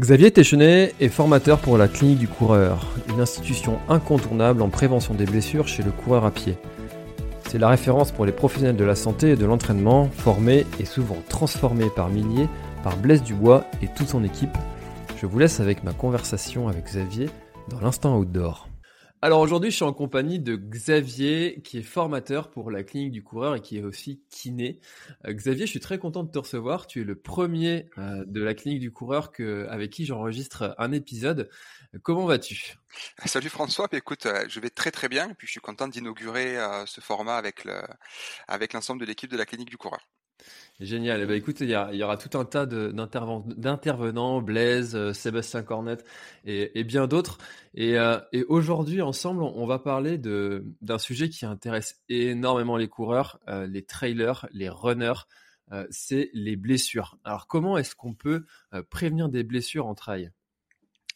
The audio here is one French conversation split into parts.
Xavier Téchenet est formateur pour la Clinique du Coureur, une institution incontournable en prévention des blessures chez le coureur à pied. C'est la référence pour les professionnels de la santé et de l'entraînement, formés et souvent transformés par milliers par Blaise Dubois et toute son équipe. Je vous laisse avec ma conversation avec Xavier dans l'instant outdoor. Alors aujourd'hui, je suis en compagnie de Xavier, qui est formateur pour la clinique du coureur et qui est aussi kiné. Euh, Xavier, je suis très content de te recevoir. Tu es le premier euh, de la clinique du coureur avec qui j'enregistre un épisode. Comment vas-tu? Salut François, Bah, écoute, euh, je vais très très bien et puis je suis content d'inaugurer euh, ce format avec l'ensemble de l'équipe de la clinique du coureur. Génial. Eh ben, écoute, il y, aura tout un tas d'intervenants, Blaise, euh, Sébastien Cornette et, bien d'autres. Et, euh, aujourd'hui, ensemble, on, va parler d'un sujet qui intéresse énormément les coureurs, euh, les trailers, les runners. c'est les blessures. Alors, comment est-ce qu'on peut prévenir des blessures en trail?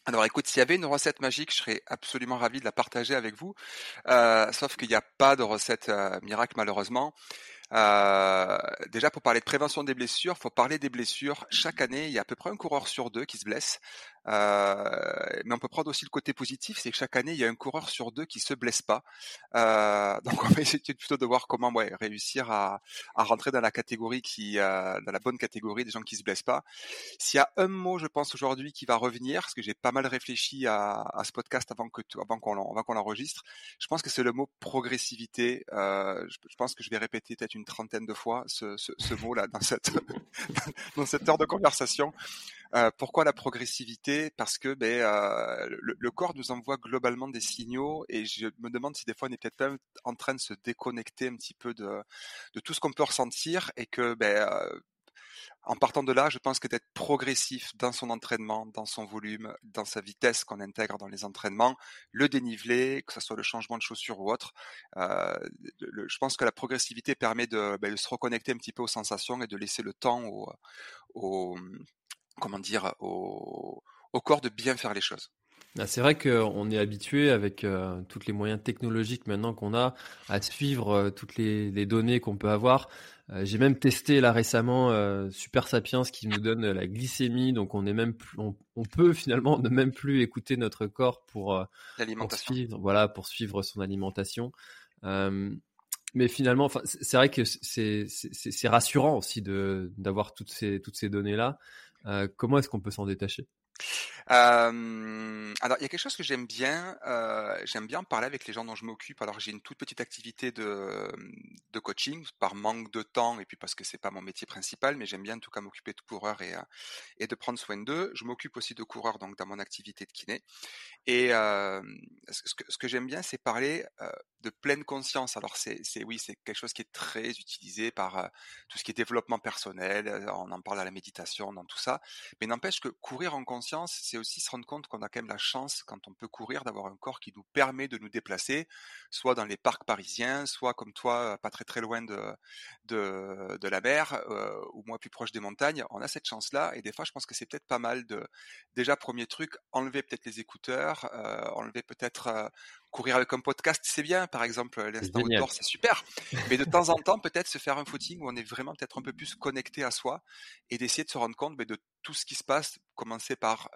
Alors écoute, s'il y avait une recette magique, je serais absolument ravi de la partager avec vous. Sauf qu'il n'y a pas de recette miracle malheureusement. Euh, déjà pour parler de prévention des blessures, faut parler des blessures. Chaque année, il y a à peu près un coureur sur deux qui se blesse. Euh, mais on peut prendre aussi le côté positif, c'est que chaque année, il y a un coureur sur deux qui se blesse pas. Euh, donc on va essayer plutôt de voir comment réussir à, rentrer dans la catégorie euh, dans la bonne catégorie des gens qui se blessent pas. S'il y a un mot, je pense aujourd'hui qui va revenir, parce que j'ai pas mal réfléchi à, ce podcast avant qu'on l'enregistre, je pense que c'est le mot progressivité. Je, pense que je vais répéter peut-être une trentaine de fois ce, ce mot-là dans cette heure de conversation. Pourquoi la progressivité? Parce que ben, euh, le, corps nous envoie globalement des signaux et je me demande si des fois on est peut-être pas en train de se déconnecter un petit peu de, de tout ce qu'on peut ressentir et que ben, euh, en partant de là, je pense que d'être progressif dans son entraînement, dans son volume, dans sa vitesse qu'on intègre dans les entraînements, le dénivelé, que ce soit le changement de chaussure ou autre, euh, je pense que la progressivité permet de, ben, de se reconnecter un petit peu aux sensations et de laisser le temps au, au comment dire, au, au corps de bien faire les choses. Ah, C'est vrai qu'on est habitué avec euh, tous les moyens technologiques maintenant qu'on a à suivre euh, toutes les, les données qu'on peut avoir. Euh, J'ai même testé là récemment euh, Super Sapiens qui nous donne la glycémie, donc on est même plus, on, on peut finalement ne même plus écouter notre corps pour, pour suivre, voilà, pour suivre son alimentation. Mais finalement, c'est vrai que c'est rassurant aussi d'avoir toutes ces toutes ces données là. comment est-ce qu'on peut s'en détacher? Alors, il y a quelque chose que j'aime bien. j'aime bien parler avec les gens dont je m'occupe. Alors, j'ai une toute petite activité de, coaching par manque de temps et puis parce que c'est pas mon métier principal, mais j'aime bien en tout cas m'occuper de coureurs et, de prendre soin d'eux. Je m'occupe aussi de coureurs donc dans mon activité de kiné. Et ce que, ce que j'aime bien, c'est parler de pleine conscience. Alors, c'est, oui, c'est quelque chose qui est très utilisé par tout ce qui est développement personnel. On en parle à la méditation, dans tout ça. Mais n'empêche que courir en conscience, c'est aussi se rendre compte qu'on a quand même la chance, quand on peut courir, d'avoir un corps qui nous permet de nous déplacer, soit dans les parcs parisiens, soit comme toi, pas très très loin de, de, de la mer, euh, ou moi plus proche des montagnes. On a cette chance-là, et des fois, je pense que c'est peut-être pas mal de, déjà, premier truc, enlever peut-être les écouteurs, euh, enlever peut-être euh, courir avec un podcast, c'est bien, par exemple, l'instant outdoor, c'est super. Mais de temps en temps, peut-être se faire un footing où on est vraiment peut-être un peu plus connecté à soi et d'essayer de se rendre compte mais de tout ce qui se passe, commencer par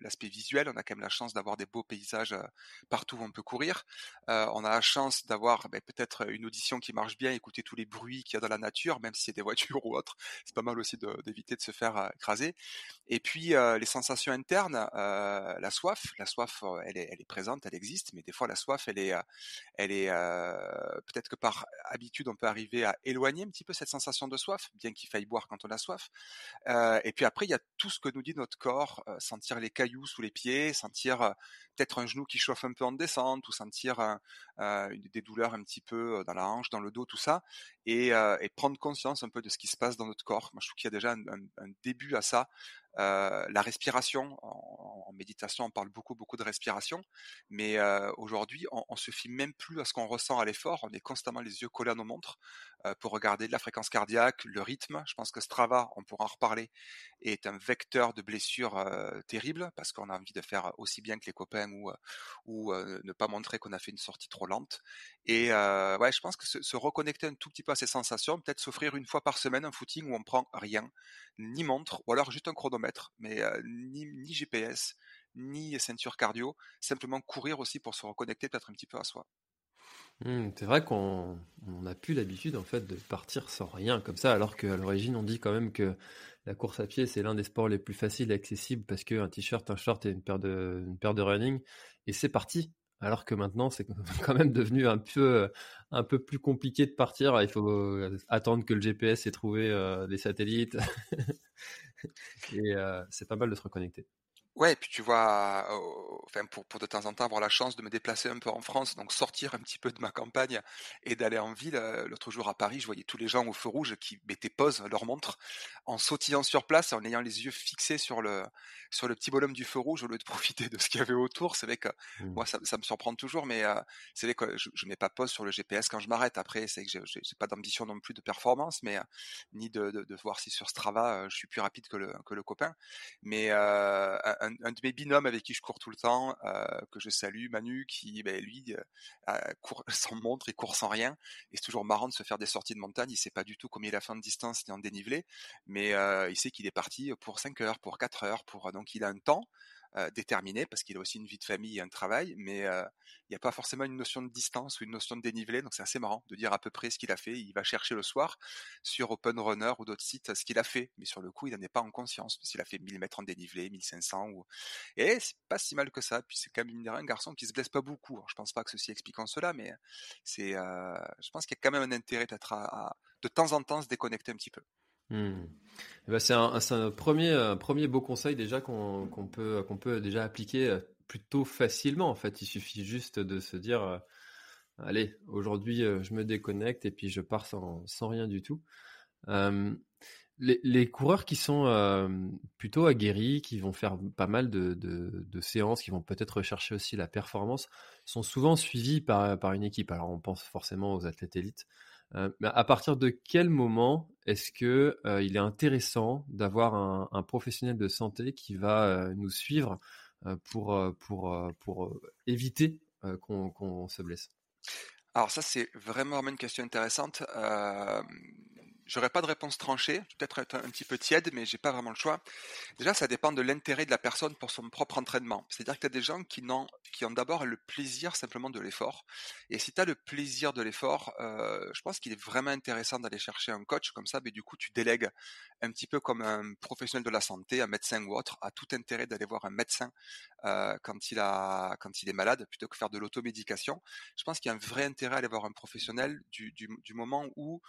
l'aspect visuel. On a quand même la chance d'avoir des beaux paysages partout où on peut courir. on a la chance d'avoir ben, peut-être une audition qui marche bien, écouter tous les bruits qu'il y a dans la nature, même si c'est des voitures ou autres. C'est pas mal aussi d'éviter de, se faire écraser. Et puis les sensations internes, la soif. La soif, elle est, elle est présente, elle existe, mais des fois la soif, elle est, elle est peut-être que par habitude, on peut arriver à éloigner un petit peu cette sensation de soif, bien qu'il faille boire quand on a soif. et puis après, il y a tout ce que nous dit notre corps, sentir les cailloux sous les pieds, sentir peut-être un genou qui chauffe un peu en descente, ou sentir des douleurs un petit peu dans la hanche, dans le dos, tout ça, et, prendre conscience un peu de ce qui se passe dans notre corps. Moi, je trouve qu'il y a déjà un début à ça, euh, la respiration, en, méditation, on parle beaucoup beaucoup de respiration, mais euh, aujourd'hui, on, on, se fie même plus à ce qu'on ressent à l'effort. On est constamment les yeux collés à nos montres euh, pour regarder la fréquence cardiaque, le rythme. Je pense que Strava, on pourra en reparler, est un vecteur de blessures terribles parce qu'on a envie de faire aussi bien que les copains ou ou ne pas montrer qu'on a fait une sortie trop lente. Et ouais, je pense que se, reconnecter un tout petit peu à ces sensations, peut-être s'offrir une fois par semaine un footing où on prend rien, ni montre, ou alors juste un chronomètre mais ni, GPS, ni ceinture cardio, simplement courir aussi pour se reconnecter peut-être un petit peu à soi. Mmh, c'est vrai qu'on n'a plus l'habitude en fait de partir sans rien comme ça, alors qu'à l'origine on dit quand même que la course à pied c'est l'un des sports les plus faciles et accessibles parce qu'un t-shirt, un short et une paire de, une paire de running et c'est parti. Alors que maintenant c'est quand même devenu un peu, un peu plus compliqué de partir. Il faut attendre que le GPS ait trouvé des satellites. et euh, c'est pas mal de se reconnecter. Ouais, et puis tu vois, enfin pour, pour de temps en temps avoir la chance de me déplacer un peu en France, donc sortir un petit peu de ma campagne et d'aller en ville. Euh, l'autre jour à Paris, je voyais tous les gens au feu rouge qui mettaient pause leur montre en sautillant sur place, en ayant les yeux fixés sur le sur le petit bonhomme du feu rouge au lieu de profiter de ce qu'il y avait autour. C'est vrai que mmh. moi ça, ça, me surprend toujours, mais euh, c'est vrai que je, je mets pas pause sur le GPS quand je m'arrête. Après, c'est que j'ai pas d'ambition non plus de performance, mais euh, ni de, de, de, voir si sur Strava je suis plus rapide que le que le copain. Mais un, de mes binômes avec qui je cours tout le temps, euh, que je salue, Manu, qui ben, lui euh, court sans montre et court sans rien. Et c'est toujours marrant de se faire des sorties de montagne. Il sait pas du tout combien il a fin de distance ni en dénivelé, mais euh, il sait qu'il est parti pour 5 heures, pour 4 heures, pour donc il a un temps. Euh, déterminé parce qu'il a aussi une vie de famille et un travail, mais euh, il n'y a pas forcément une notion de distance ou une notion de dénivelé, donc c'est assez marrant de dire à peu près ce qu'il a fait. Il va chercher le soir sur Open Runner ou d'autres sites ce qu'il a fait, mais sur le coup, il n'en est pas en conscience s'il a fait 1000 mètres en dénivelé, 1500 ou et c'est pas si mal que ça. Puis c'est quand même un garçon qui se blesse pas beaucoup. Alors, je pense pas que ceci explique en cela, mais c'est, euh, je pense qu'il y a quand même un intérêt d'être à, de temps en temps se déconnecter un petit peu. Hmm. Eh ben c'est un, premier, beau conseil déjà qu'on peut, déjà appliquer euh, plutôt facilement. En fait, il suffit juste de se dire, euh, allez, aujourd'hui euh, je me déconnecte et puis je pars sans, rien du tout. Les, coureurs qui sont plutôt aguerris, qui vont faire pas mal de séances, qui vont peut-être rechercher aussi la performance, sont souvent suivis par, par une équipe. Alors on pense forcément aux athlètes élites. Euh, à partir de quel moment est-ce que euh, il est intéressant d'avoir un, un, professionnel de santé qui va euh, nous suivre pour pour pour éviter qu'on se blesse? Alors ça c'est vraiment une question intéressante. J'aurais pas de réponse tranchée, peut-être être un petit peu tiède, mais j'ai pas vraiment le choix. Déjà, ça dépend de l'intérêt de la personne pour son propre entraînement. C'est-à-dire que tu as des gens qui, ont d'abord le plaisir simplement de l'effort. Et si tu as le plaisir de l'effort, euh, je pense qu'il est vraiment intéressant d'aller chercher un coach comme ça, mais du coup, tu délègues un petit peu comme un professionnel de la santé, un médecin ou autre, a tout intérêt d'aller voir un médecin euh, quand, il est malade, plutôt que faire de l'automédication. Je pense qu'il y a un vrai intérêt à aller voir un professionnel du, moment où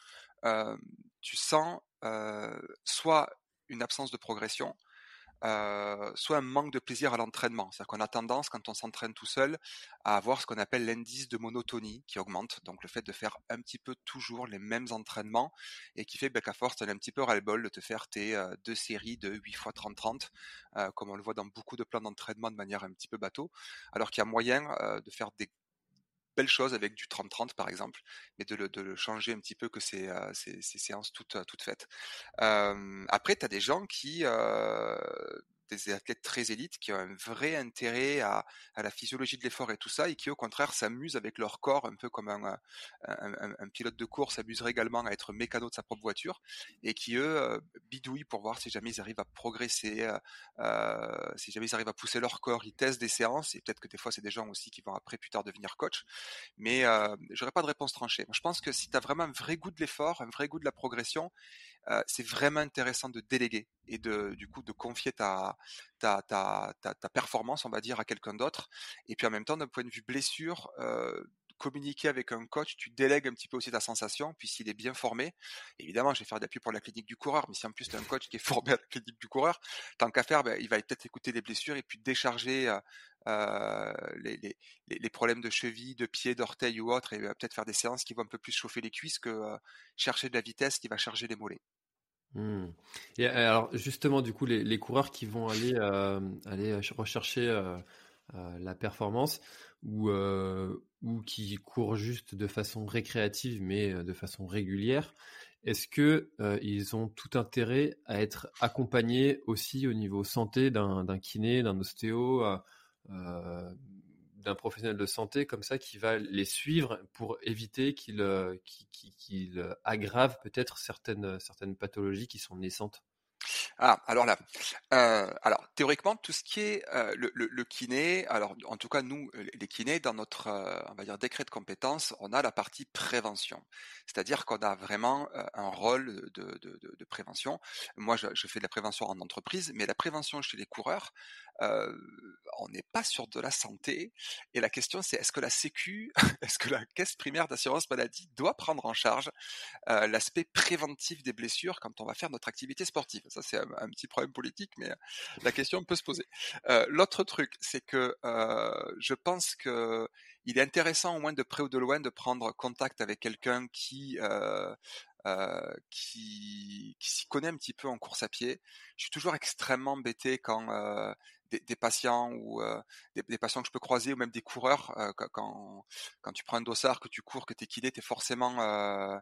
tu sens euh, soit une absence de progression, euh, soit un manque de plaisir à l'entraînement. C'est-à-dire qu'on a tendance, quand on s'entraîne tout seul, à avoir ce qu'on appelle l'indice de monotonie qui augmente. Donc le fait de faire un petit peu toujours les mêmes entraînements et qui fait ben, qu'à force, tu un petit peu ras-le-bol de te faire tes euh, deux séries de 8 fois 30-30, euh, comme on le voit dans beaucoup de plans d'entraînement de manière un petit peu bateau. Alors qu'il y a moyen euh, de faire des belle chose avec du 30-30 par exemple, mais de le, changer un petit peu que ces, euh, ces, ces séances toutes, toutes faites. Après, tu as des gens qui, euh, des athlètes très élites qui ont un vrai intérêt à, la physiologie de l'effort et tout ça, et qui au contraire s'amusent avec leur corps, un peu comme un, un, pilote de course s'amuserait également à être mécano de sa propre voiture, et qui eux bidouillent pour voir si jamais ils arrivent à progresser, euh, si jamais ils arrivent à pousser leur corps, ils testent des séances, et peut-être que des fois c'est des gens aussi qui vont après plus tard devenir coach, mais euh, j'aurais pas de réponse tranchée. je pense que si tu as vraiment un vrai goût de l'effort, un vrai goût de la progression, euh, c'est vraiment intéressant de déléguer et de du coup de confier ta performance, on va dire, à quelqu'un d'autre. Et puis en même temps, d'un point de vue blessure, euh, communiquer avec un coach, tu délègues un petit peu aussi ta sensation, puis s'il est bien formé, évidemment, je vais faire d'appui pour la clinique du coureur, mais si en plus tu as un coach qui est formé à la clinique du coureur, tant qu'à faire, ben, il va peut-être écouter les blessures et puis décharger euh, euh les, problèmes de cheville, de pied, d'orteil ou autre, et peut-être faire des séances qui vont un peu plus chauffer les cuisses que euh, chercher de la vitesse qui va charger les mollets. Mmh. Et alors justement, du coup, les, coureurs qui vont aller aller rechercher la performance ou qui courent juste de façon récréative mais de façon régulière, est-ce que ils ont tout intérêt à être accompagnés aussi au niveau santé d'un kiné, d'un ostéo, d'un professionnel de santé comme ça qui va les suivre pour éviter qu'ils qu aggravent peut-être certaines certaines pathologies qui sont naissantes? Ah, alors là, euh, alors théoriquement, tout ce qui est euh, le, le, le, kiné, alors en tout cas nous, les kinés, dans notre, euh, on va dire décret de compétence, on a la partie prévention, c'est-à-dire qu'on a vraiment euh, un rôle de, de, de, de prévention. Moi, je, je, fais de la prévention en entreprise, mais la prévention chez les coureurs, euh, on n'est pas sur de la santé. Et la question, c'est est-ce que la Sécu, est-ce que la caisse primaire d'assurance maladie doit prendre en charge l'aspect préventif des blessures quand on va faire notre activité sportive? Ça, c'est un, petit problème politique, mais la question peut se poser. Euh, L'autre truc, c'est que euh, je pense que il est intéressant au moins de près ou de loin de prendre contact avec quelqu'un qui euh, euh, qui, s'y connaît un petit peu en course à pied. Je suis toujours extrêmement embêté quand euh, des, patients ou euh, des, patients que je peux croiser ou même des coureurs euh, quand quand tu prends un dossard que tu cours que t'es kidé t'es forcément euh,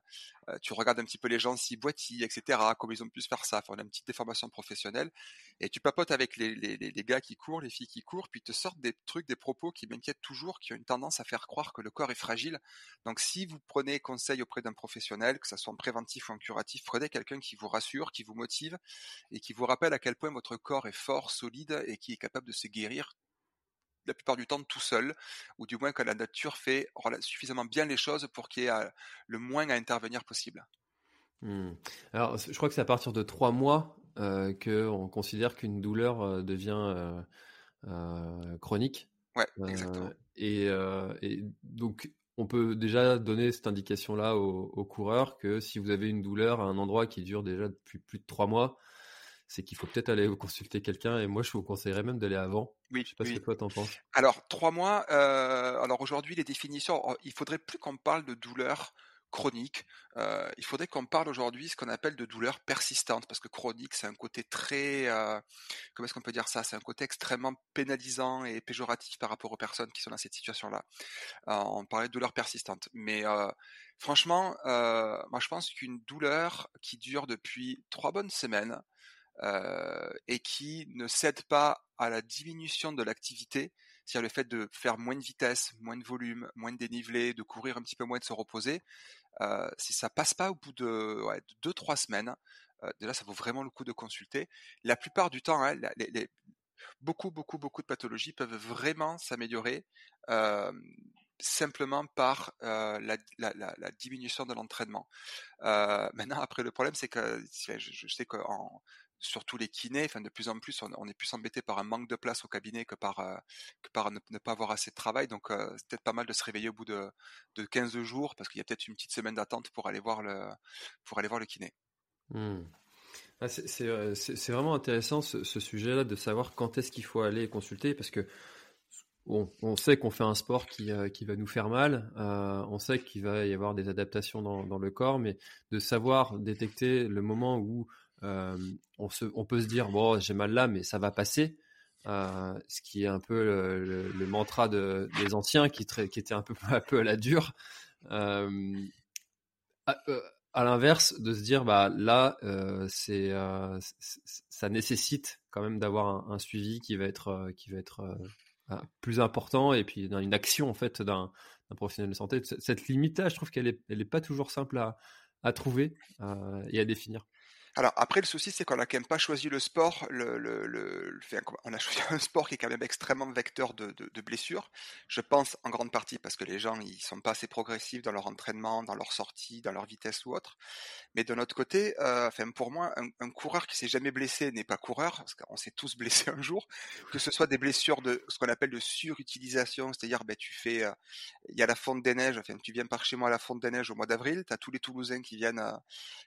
tu regardes un petit peu les gens s'ils boitillent etc comme ils ont pu se faire ça enfin, une petite déformation professionnelle et tu papotes avec les, les, les, gars qui courent les filles qui courent puis te sortent des trucs des propos qui m'inquiètent toujours qui ont une tendance à faire croire que le corps est fragile. Donc si vous prenez conseil auprès d'un professionnel que ça soit en préventif ou en curatif prenez quelqu'un qui vous rassure qui vous motive et qui vous rappelle à quel point votre corps est fort solide et qui capable de se guérir la plupart du temps tout seul, ou du moins que la nature fait suffisamment bien les choses pour qu'il y ait euh, le moins à intervenir possible. Hmm. Alors, je crois que c'est à partir de trois mois euh, qu'on considère qu'une douleur euh, devient euh, chronique. Ouais, exactement. Et, et, donc, on peut déjà donner cette indication-là aux, aux, coureurs que si vous avez une douleur à un endroit qui dure déjà depuis plus de trois mois, c'est qu'il faut peut-être aller consulter quelqu'un. Et moi, je vous conseillerais même d'aller avant. Oui. Je sais pas ce que toi t'en penses. Alors trois mois. Euh, alors aujourd'hui, les définitions. Oh, il faudrait plus qu'on parle de douleur chronique. Euh, il faudrait qu'on parle aujourd'hui ce qu'on appelle de douleur persistante, parce que chronique, c'est un côté très, euh, comment est-ce qu'on peut dire ça? C'est un côté extrêmement pénalisant et péjoratif par rapport aux personnes qui sont dans cette situation-là. Euh, on parlait de douleur persistante, mais franchement, moi je pense qu'une douleur qui dure depuis trois bonnes semaines, euh, et qui ne cède pas à la diminution de l'activité, c'est-à-dire le fait de faire moins de vitesse, moins de volume, moins de dénivelé, de courir un petit peu moins, de se reposer, euh, si ça passe pas au bout de, ouais, de deux trois semaines, euh, déjà ça vaut vraiment le coup de consulter. La plupart du temps, hein, beaucoup beaucoup beaucoup de pathologies peuvent vraiment s'améliorer. Simplement par la, diminution de l'entraînement. Maintenant, après, le problème, c'est que je, je sais que en, surtout les kinés, enfin de plus en plus, on, est plus embêté par un manque de place au cabinet que par euh, que par ne, pas avoir assez de travail. Donc euh, c'est peut-être pas mal de se réveiller au bout de, de 15 jours parce qu'il y a peut-être une petite semaine d'attente pour aller voir le pour aller voir le kiné. Mmh. Ah, c'est vraiment intéressant ce, sujet-là de savoir quand est-ce qu'il faut aller consulter parce que Bon, on sait qu'on fait un sport qui, euh, qui va nous faire mal, euh, on sait qu'il va y avoir des adaptations dans, dans, le corps, mais de savoir détecter le moment où on, peut se dire bon j'ai mal là mais ça va passer ce qui est un peu le, mantra de, des anciens qui, était un peu un peu à la dure euh, à l'inverse, de se dire, bah là, c'est, ça nécessite quand même d'avoir un, suivi qui va être, qui va être plus important et puis dans une action en fait d'un, professionnel de santé. Cette limite-là, je trouve qu'elle est, elle pas toujours simple à trouver et à définir. Alors après, le souci, c'est qu'on n'a quand même pas choisi le sport. On a choisi un sport qui est quand même extrêmement vecteur de, blessures. Je pense en grande partie parce que les gens ils sont pas assez progressifs dans leur entraînement, dans leur sortie, dans leur vitesse ou autre. Mais de notre côté, euh, enfin pour moi, un, coureur qui s'est jamais blessé n'est pas coureur parce qu'on s'est tous blessés un jour. Que ce soit des blessures de ce qu'on appelle de surutilisation, c'est-à-dire ben tu fais, euh, il y a la fonte des neiges. Tu viens par chez moi à la fonte des neiges au mois d'avril. Tu as tous les Toulousains qui viennent euh,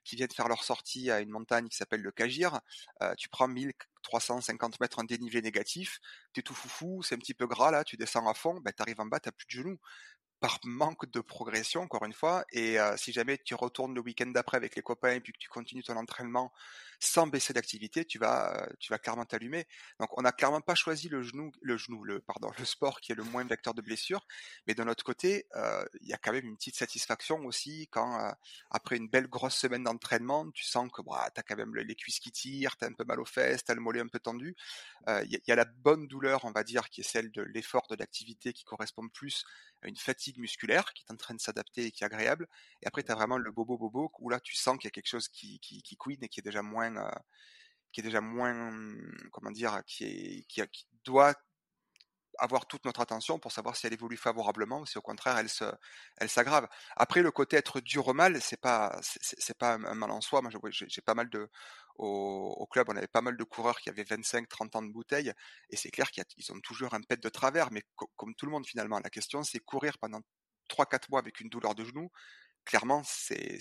qui viennent faire leur sortie à une montagne qui s'appelle le Cagir. Euh, tu prends 1350 mètres en dénivelé négatif, t'es tout foufou, c'est un petit peu gras là, tu descends à fond, ben t'arrives en bas, t'as plus de genoux par manque de progression, encore une fois. Et euh, si jamais tu retournes le week-end d'après avec les copains et puis que tu continues ton entraînement sans baisser d'activité, tu vas, euh, tu vas clairement t'allumer. Donc, on n'a clairement pas choisi le genou, le genou, le pardon, le sport qui est le moins vecteur de blessure. Mais de notre côté, euh, il y a quand même une petite satisfaction aussi quand après une belle grosse semaine d'entraînement, tu sens que bah, tu as quand même les cuisses qui tirent, tu as un peu mal aux fesses, tu as le mollet un peu tendu. Il y, a la bonne douleur, on va dire, qui est celle de l'effort de l'activité qui correspond plus une fatigue musculaire qui est en train de s'adapter et qui est agréable. Et après, tu as vraiment le bobo bobo où là, tu sens qu'il y a quelque chose qui, qui, qui couine et qui est déjà moins, euh, qui est déjà moins, comment dire, qui est, qui, qui doit avoir toute notre attention pour savoir si elle évolue favorablement ou si au contraire elle se, elle s'aggrave. Après le côté être dur au mal, c'est pas, c'est pas un mal en soi. Moi, j'ai pas mal de, au, club, on avait pas mal de coureurs qui avaient 25, 30 ans de bouteille, et c'est clair qu'ils ont toujours un pet de travers, mais comme tout le monde finalement, la question c'est courir pendant 3-4 mois avec une douleur de genou. Clairement, c'est,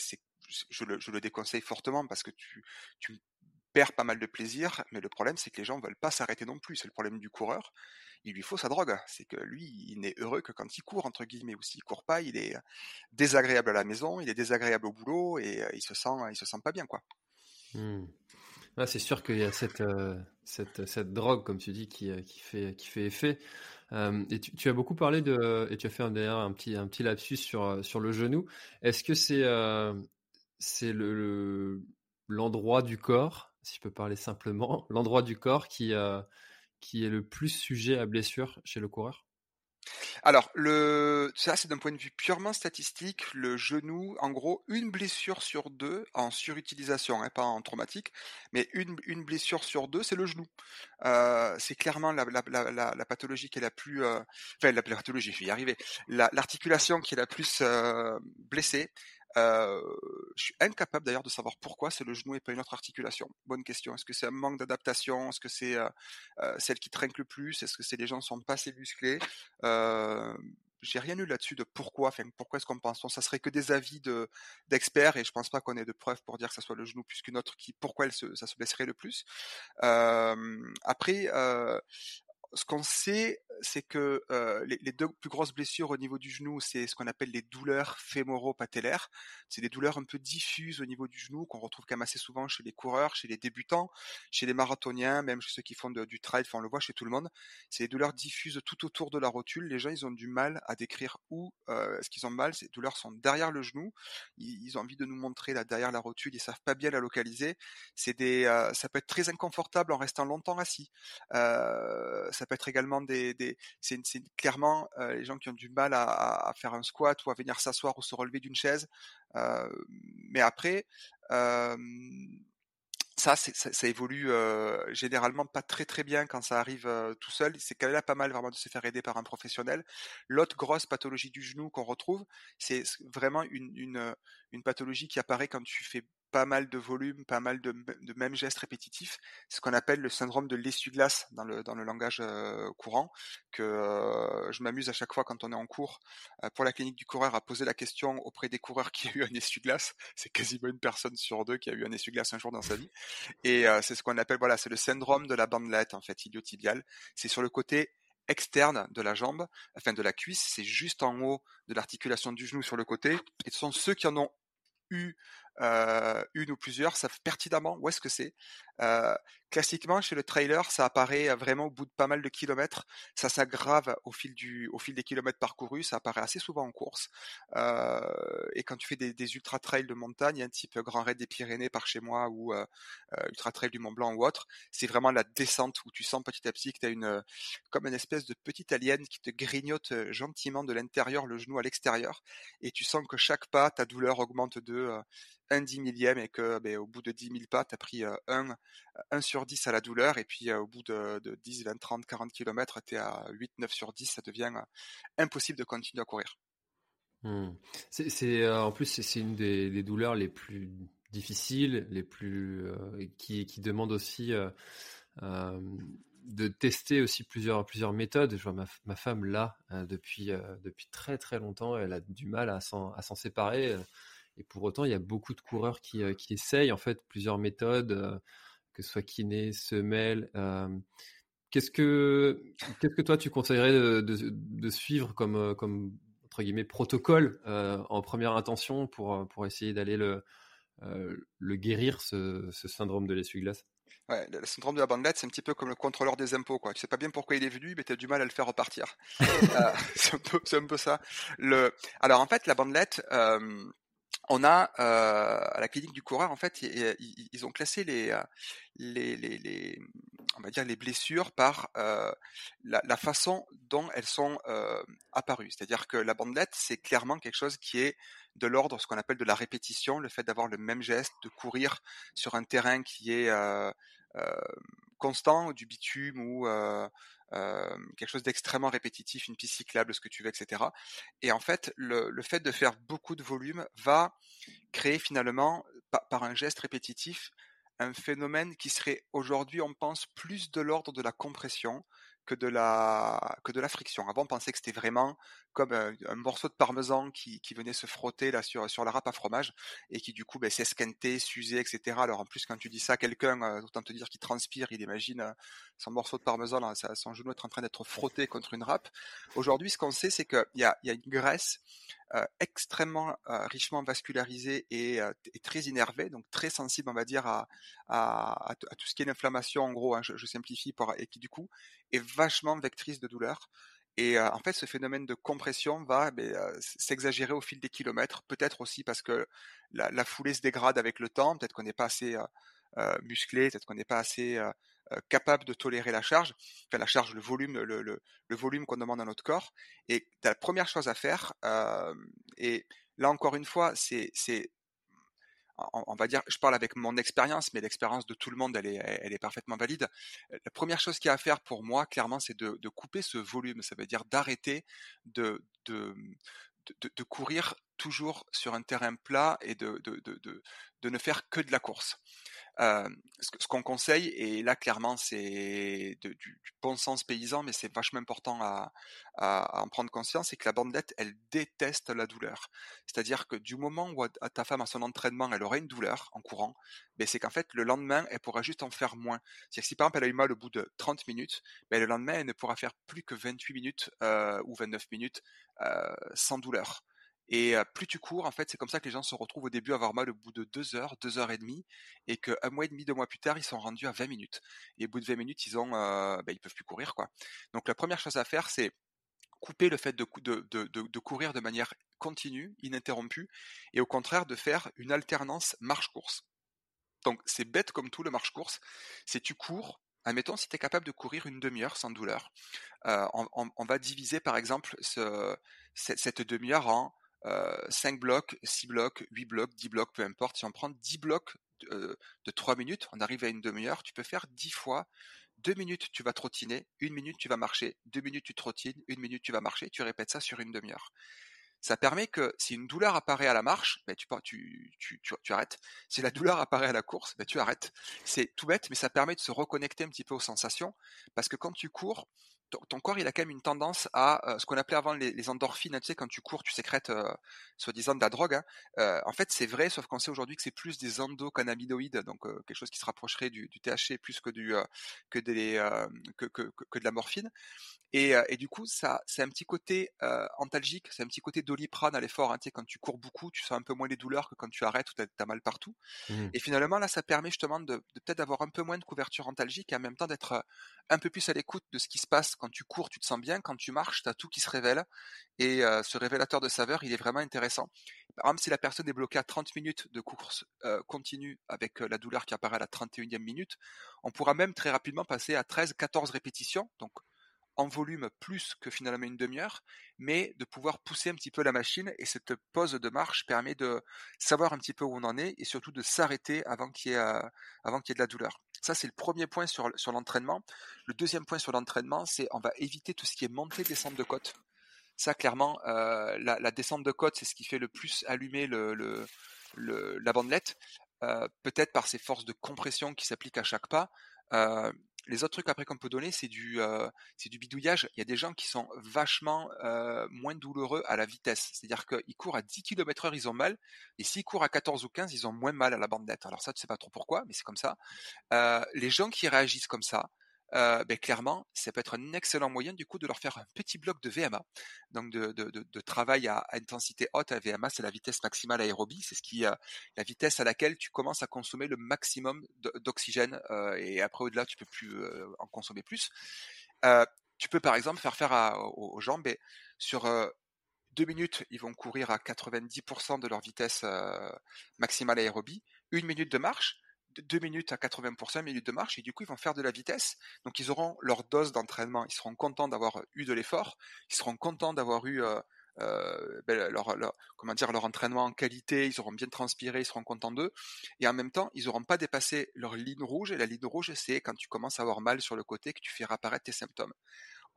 je le, je le déconseille fortement parce que tu, tu perds pas mal de plaisir, mais le problème c'est que les gens veulent pas s'arrêter non plus. C'est le problème du coureur. Il lui faut sa drogue. C'est que lui, il n'est heureux que quand il court entre guillemets, ou s'il court pas, il est désagréable à la maison, il est désagréable au boulot et euh, il se sent, il se sent pas bien quoi. Mmh. Ah, c'est sûr qu'il y a cette, euh, cette, cette, drogue, comme tu dis, qui, euh, qui, fait, qui fait effet. Et tu, as beaucoup parlé de, et tu as fait d'ailleurs un petit, un petit lapsus sur, sur le genou. Est-ce que c'est c'est le, l'endroit du corps, si je peux parler simplement, l'endroit du corps qui, qui est le plus sujet à blessure chez le coureur? Alors, le, ça c'est d'un point de vue purement statistique, le genou, en gros, une blessure sur deux en surutilisation, hein, pas en traumatique, mais une, une blessure sur deux, c'est le genou. Euh, c'est clairement la, la, la, la, pathologie qui est la plus, euh, enfin la pathologie, je vais y arriver, l'articulation qui est la plus euh, blessée. Euh, je suis incapable d'ailleurs de savoir pourquoi c'est le genou et pas une autre articulation. Bonne question. Est-ce que c'est un manque d'adaptation? Est-ce que c'est euh, euh, celle qui trinque le plus? Est-ce que c'est les gens sont pas assez musclés? Euh, j'ai rien eu là-dessus de pourquoi, enfin pourquoi est-ce qu'on pense? ça serait que des avis de d'experts et je pense pas qu'on ait de preuves pour dire que ça soit le genou plus qu'une autre qui pourquoi se, ça se blesserait le plus. Après, ce qu'on sait, c'est que euh, les, deux plus grosses blessures au niveau du genou, c'est ce qu'on appelle les douleurs fémoro-patellaires. C'est des douleurs un peu diffuses au niveau du genou qu'on retrouve quand même assez souvent chez les coureurs, chez les débutants, chez les marathoniens, même chez ceux qui font du trail. Enfin, on le voit chez tout le monde. C'est des douleurs diffuses tout autour de la rotule. Les gens, ils ont du mal à décrire où euh, est-ce qu'ils ont mal. Ces douleurs sont derrière le genou. Ils, ont envie de nous montrer là derrière la rotule. Ils savent pas bien la localiser. C'est des, euh, ça peut être très inconfortable en restant longtemps assis. Euh, ça peut être également des c'est clairement euh, les gens qui ont du mal à, faire un squat ou à venir s'asseoir ou se relever d'une chaise. Euh, mais après, euh, ça, ça, évolue généralement pas très très bien quand ça arrive tout seul. C'est quand même pas mal vraiment de se faire aider par un professionnel. L'autre grosse pathologie du genou qu'on retrouve, c'est vraiment une, une pathologie qui apparaît quand tu fais pas mal de volume, pas mal de, de mêmes gestes répétitifs, ce qu'on appelle le syndrome de l'essuie-glace dans le, dans le langage euh, courant, que euh, je m'amuse à chaque fois quand on est en cours euh, pour la clinique du coureur à poser la question auprès des coureurs qui a eu un essuie-glace. C'est quasiment une personne sur deux qui a eu un essuie-glace un jour dans sa vie. Et c'est ce qu'on appelle, voilà, c'est le syndrome de la bandelette, en fait, iliotibiale. C'est sur le côté externe de la jambe, enfin de la cuisse, c'est juste en haut de l'articulation du genou sur le côté. Et ce sont ceux qui en ont eu euh, une ou plusieurs savent pertinemment où est-ce que c'est. Euh, classiquement, chez le trailer, ça apparaît vraiment au bout de pas mal de kilomètres. Ça s'aggrave au fil du, au fil des kilomètres parcourus. Ça apparaît assez souvent en course. Euh, et quand tu fais des, ultra trails de montagne, un type Grand Raid des Pyrénées par chez moi ou euh, euh, ultra trail du Mont Blanc ou autre, c'est vraiment la descente où tu sens petit à petit que tu as une, comme une espèce de petite alien qui te grignote gentiment de l'intérieur, le genou à l'extérieur, et tu sens que chaque pas, ta douleur augmente de un dix millième et que ben, au bout de 10 000 pas, tu as pris euh, un, 1 sur 10 à la douleur et puis euh, au bout de, de 10, 20, 30, 40 km, tu es à 8, 9 sur 10, ça devient euh, impossible de continuer à courir. Mmh. C'est, en plus, c'est une des, des, douleurs les plus difficiles, les plus qui, qui demandent aussi de tester aussi plusieurs plusieurs méthodes. Je vois ma, ma femme là depuis depuis très très longtemps, elle a du mal à s'en à s'en séparer. Et pour autant, il y a beaucoup de coureurs qui, euh, qui essayent en fait plusieurs méthodes, euh, que ce soit kiné, semelle. Euh, qu'est-ce que qu'est-ce que toi tu conseillerais de, de, de suivre comme comme entre guillemets protocole en première intention pour pour essayer d'aller le le guérir ce, ce syndrome de l'essuie-glace? Ouais, le syndrome de la bandelette, c'est un petit peu comme le contrôleur des impôts, quoi. Tu sais pas bien pourquoi il est venu, mais tu as du mal à le faire repartir. euh, c'est un peu, c'est un peu ça. Le, alors en fait, la bandelette, euh, on a euh, à la clinique du coureur en fait ils, ont classé euh, les, les blessures par euh, la, façon dont elles sont apparues. C'est-à-dire que la bandelette c'est clairement quelque chose qui est de l'ordre ce qu'on appelle de la répétition le fait d'avoir le même geste de courir sur un terrain qui est constant du bitume ou euh, quelque chose d'extrêmement répétitif, une piste cyclable, ce que tu veux, etc. Et en fait, le fait de faire beaucoup de volume va créer finalement, par un geste répétitif, un phénomène qui serait aujourd'hui, on pense, plus de l'ordre de la compression que de la que de la friction. Avant, on pensait que c'était vraiment comme un, morceau de parmesan qui, qui venait se frotter là sur sur la râpe à fromage et qui du coup ben, s'esquintait, s'usait, etc. Alors en plus, quand tu dis ça quelqu'un, euh, autant te dire qu'il transpire, il imagine euh, son morceau de parmesan, son genou être en train d'être frotté contre une râpe. Aujourd'hui, ce qu'on sait, c'est qu'il y a, y a une graisse euh, extrêmement euh, richement vascularisé euh, et, très innervé, donc très sensible, on va dire, à, tout ce qui est l'inflammation, en gros, hein, je, simplifie, et qui du coup est vachement vectrice de douleur. Et en fait, ce phénomène de compression va s'exagérer au fil des kilomètres, peut-être aussi parce que la, foulée se dégrade avec le temps, peut-être qu'on n'est pas assez musclé, peut-être qu'on n'est pas assez euh, capable de tolérer la charge, enfin la charge, le volume, le, volume qu'on demande à notre corps. Et la première chose à faire, euh, et là encore une fois, c'est, c'est on, va dire, je parle avec mon expérience, mais l'expérience de tout le monde, elle est, elle est parfaitement valide. La première chose qu'il y a à faire pour moi, clairement, c'est de, couper ce volume. Ça veut dire d'arrêter de, de, de, courir toujours sur un terrain plat et de, ne faire que de la course. Ce, qu'on conseille, et là clairement c'est du, bon sens paysan, mais c'est vachement important à, en prendre conscience, c'est que la bandelette, elle déteste la douleur. C'est-à-dire que du moment où ta femme à son entraînement, elle aura une douleur en courant, ben c'est qu'en fait le lendemain, elle pourra juste en faire moins. C'est-à-dire si par exemple elle a eu mal au bout de 30 minutes, ben, le lendemain, elle ne pourra faire plus que 28 minutes ou 29 minutes sans douleur. Et plus tu cours, en fait, c'est comme ça que les gens se retrouvent au début à avoir mal au bout de deux heures, deux heures et demie, et qu'un mois et demi, deux mois plus tard, ils sont rendus à 20 minutes. Et au bout de 20 minutes, ils ont, ben, ils peuvent plus courir, quoi. Donc la première chose à faire, c'est couper le fait de, de, de, courir de manière continue, ininterrompue, et au contraire de faire une alternance marche-course. Donc c'est bête comme tout le marche-course, c'est tu cours, admettons si tu es capable de courir une demi-heure sans douleur, on, va diviser par exemple ce, cette demi-heure en 5 blocs, 6 blocs, 8 blocs, 10 blocs, peu importe. Si on prend 10 blocs de, de 3 minutes, on arrive à une demi-heure, tu peux faire 10 fois. 2 minutes, tu vas trottiner, 1 minute, tu vas marcher, 2 minutes, tu trottines, 1 minute, tu vas marcher, tu répètes ça sur une demi-heure. Ça permet que si une douleur apparaît à la marche, ben tu, tu, tu arrêtes. Si la douleur apparaît à la course, ben tu arrêtes. C'est tout bête, mais ça permet de se reconnecter un petit peu aux sensations, parce que quand tu cours, ton, corps il a quand même une tendance à euh, ce qu'on appelait avant les, endorphines. Tu sais, quand tu cours, tu sécrètes euh, soi-disant de la drogue. Hein. Euh, en fait, c'est vrai, sauf qu'on sait aujourd'hui que c'est plus des endocannabinoïdes, donc quelque chose qui se rapprocherait du, du THC plus que du que, des, que, que, que, de la morphine. Et, et du coup, ça, c'est un petit côté antalgique, c'est un petit côté doliprane à l'effort. Hein, quand tu cours beaucoup, tu sens un peu moins les douleurs que quand tu arrêtes ou tu as, mal partout. Mmh. Et finalement, là, ça permet justement de, de peut-être d'avoir un peu moins de couverture antalgique et en même temps d'être un peu plus à l'écoute de ce qui se passe. Quand tu cours, tu te sens bien. Quand tu marches, tu as tout qui se révèle. Et ce révélateur de saveur, il est vraiment intéressant. Par exemple, si la personne est bloquée à 30 minutes de course continue avec la douleur qui apparaît à la 31e minute, on pourra même très rapidement passer à 13-14 répétitions. Donc, en volume plus que finalement une demi-heure, mais de pouvoir pousser un petit peu la machine et cette pause de marche permet de savoir un petit peu où on en est et surtout de s'arrêter avant qu'il y ait, qu'il y ait de la douleur. Ça, c'est le premier point sur, sur l'entraînement. Le deuxième point sur l'entraînement, c'est on va éviter tout ce qui est montée, descente de côte. Ça, clairement, euh, la, descente de côte, c'est ce qui fait le plus allumer le, la bandelette. Euh, peut-être par ces forces de compression qui s'appliquent à chaque pas. Les autres trucs après qu'on peut donner, c'est du, c'est du bidouillage. Il y a des gens qui sont vachement moins douloureux à la vitesse. C'est-à-dire qu'ils courent à 10 km heure, ils ont mal. Et s'ils courent à 14 ou 15, ils ont moins mal à la bandelette. Alors ça, tu sais pas trop pourquoi, mais c'est comme ça. les gens qui réagissent comme ça, euh, ben clairement, ça peut être un excellent moyen du coup de leur faire un petit bloc de VMA, donc de, travail à, intensité haute. La VMA, c'est la vitesse maximale aérobie, c'est ce qui, euh, la vitesse à laquelle tu commences à consommer le maximum d'oxygène euh, et après au-delà, tu peux plus euh, en consommer plus. Euh, tu peux par exemple faire faire à, aux, jambes, et ben, sur deux minutes, ils vont courir à 90% de leur vitesse maximale aérobie. Une minute de marche, deux minutes à 80%, minutes de marche, et du coup, ils vont faire de la vitesse. Donc, ils auront leur dose d'entraînement. Ils seront contents d'avoir eu de l'effort. Ils seront contents d'avoir eu euh, euh, ben, leur, comment dire, leur entraînement en qualité. Ils auront bien transpiré. Ils seront contents d'eux. Et en même temps, ils n'auront pas dépassé leur ligne rouge. Et la ligne rouge, c'est quand tu commences à avoir mal sur le côté que tu fais réapparaître tes symptômes.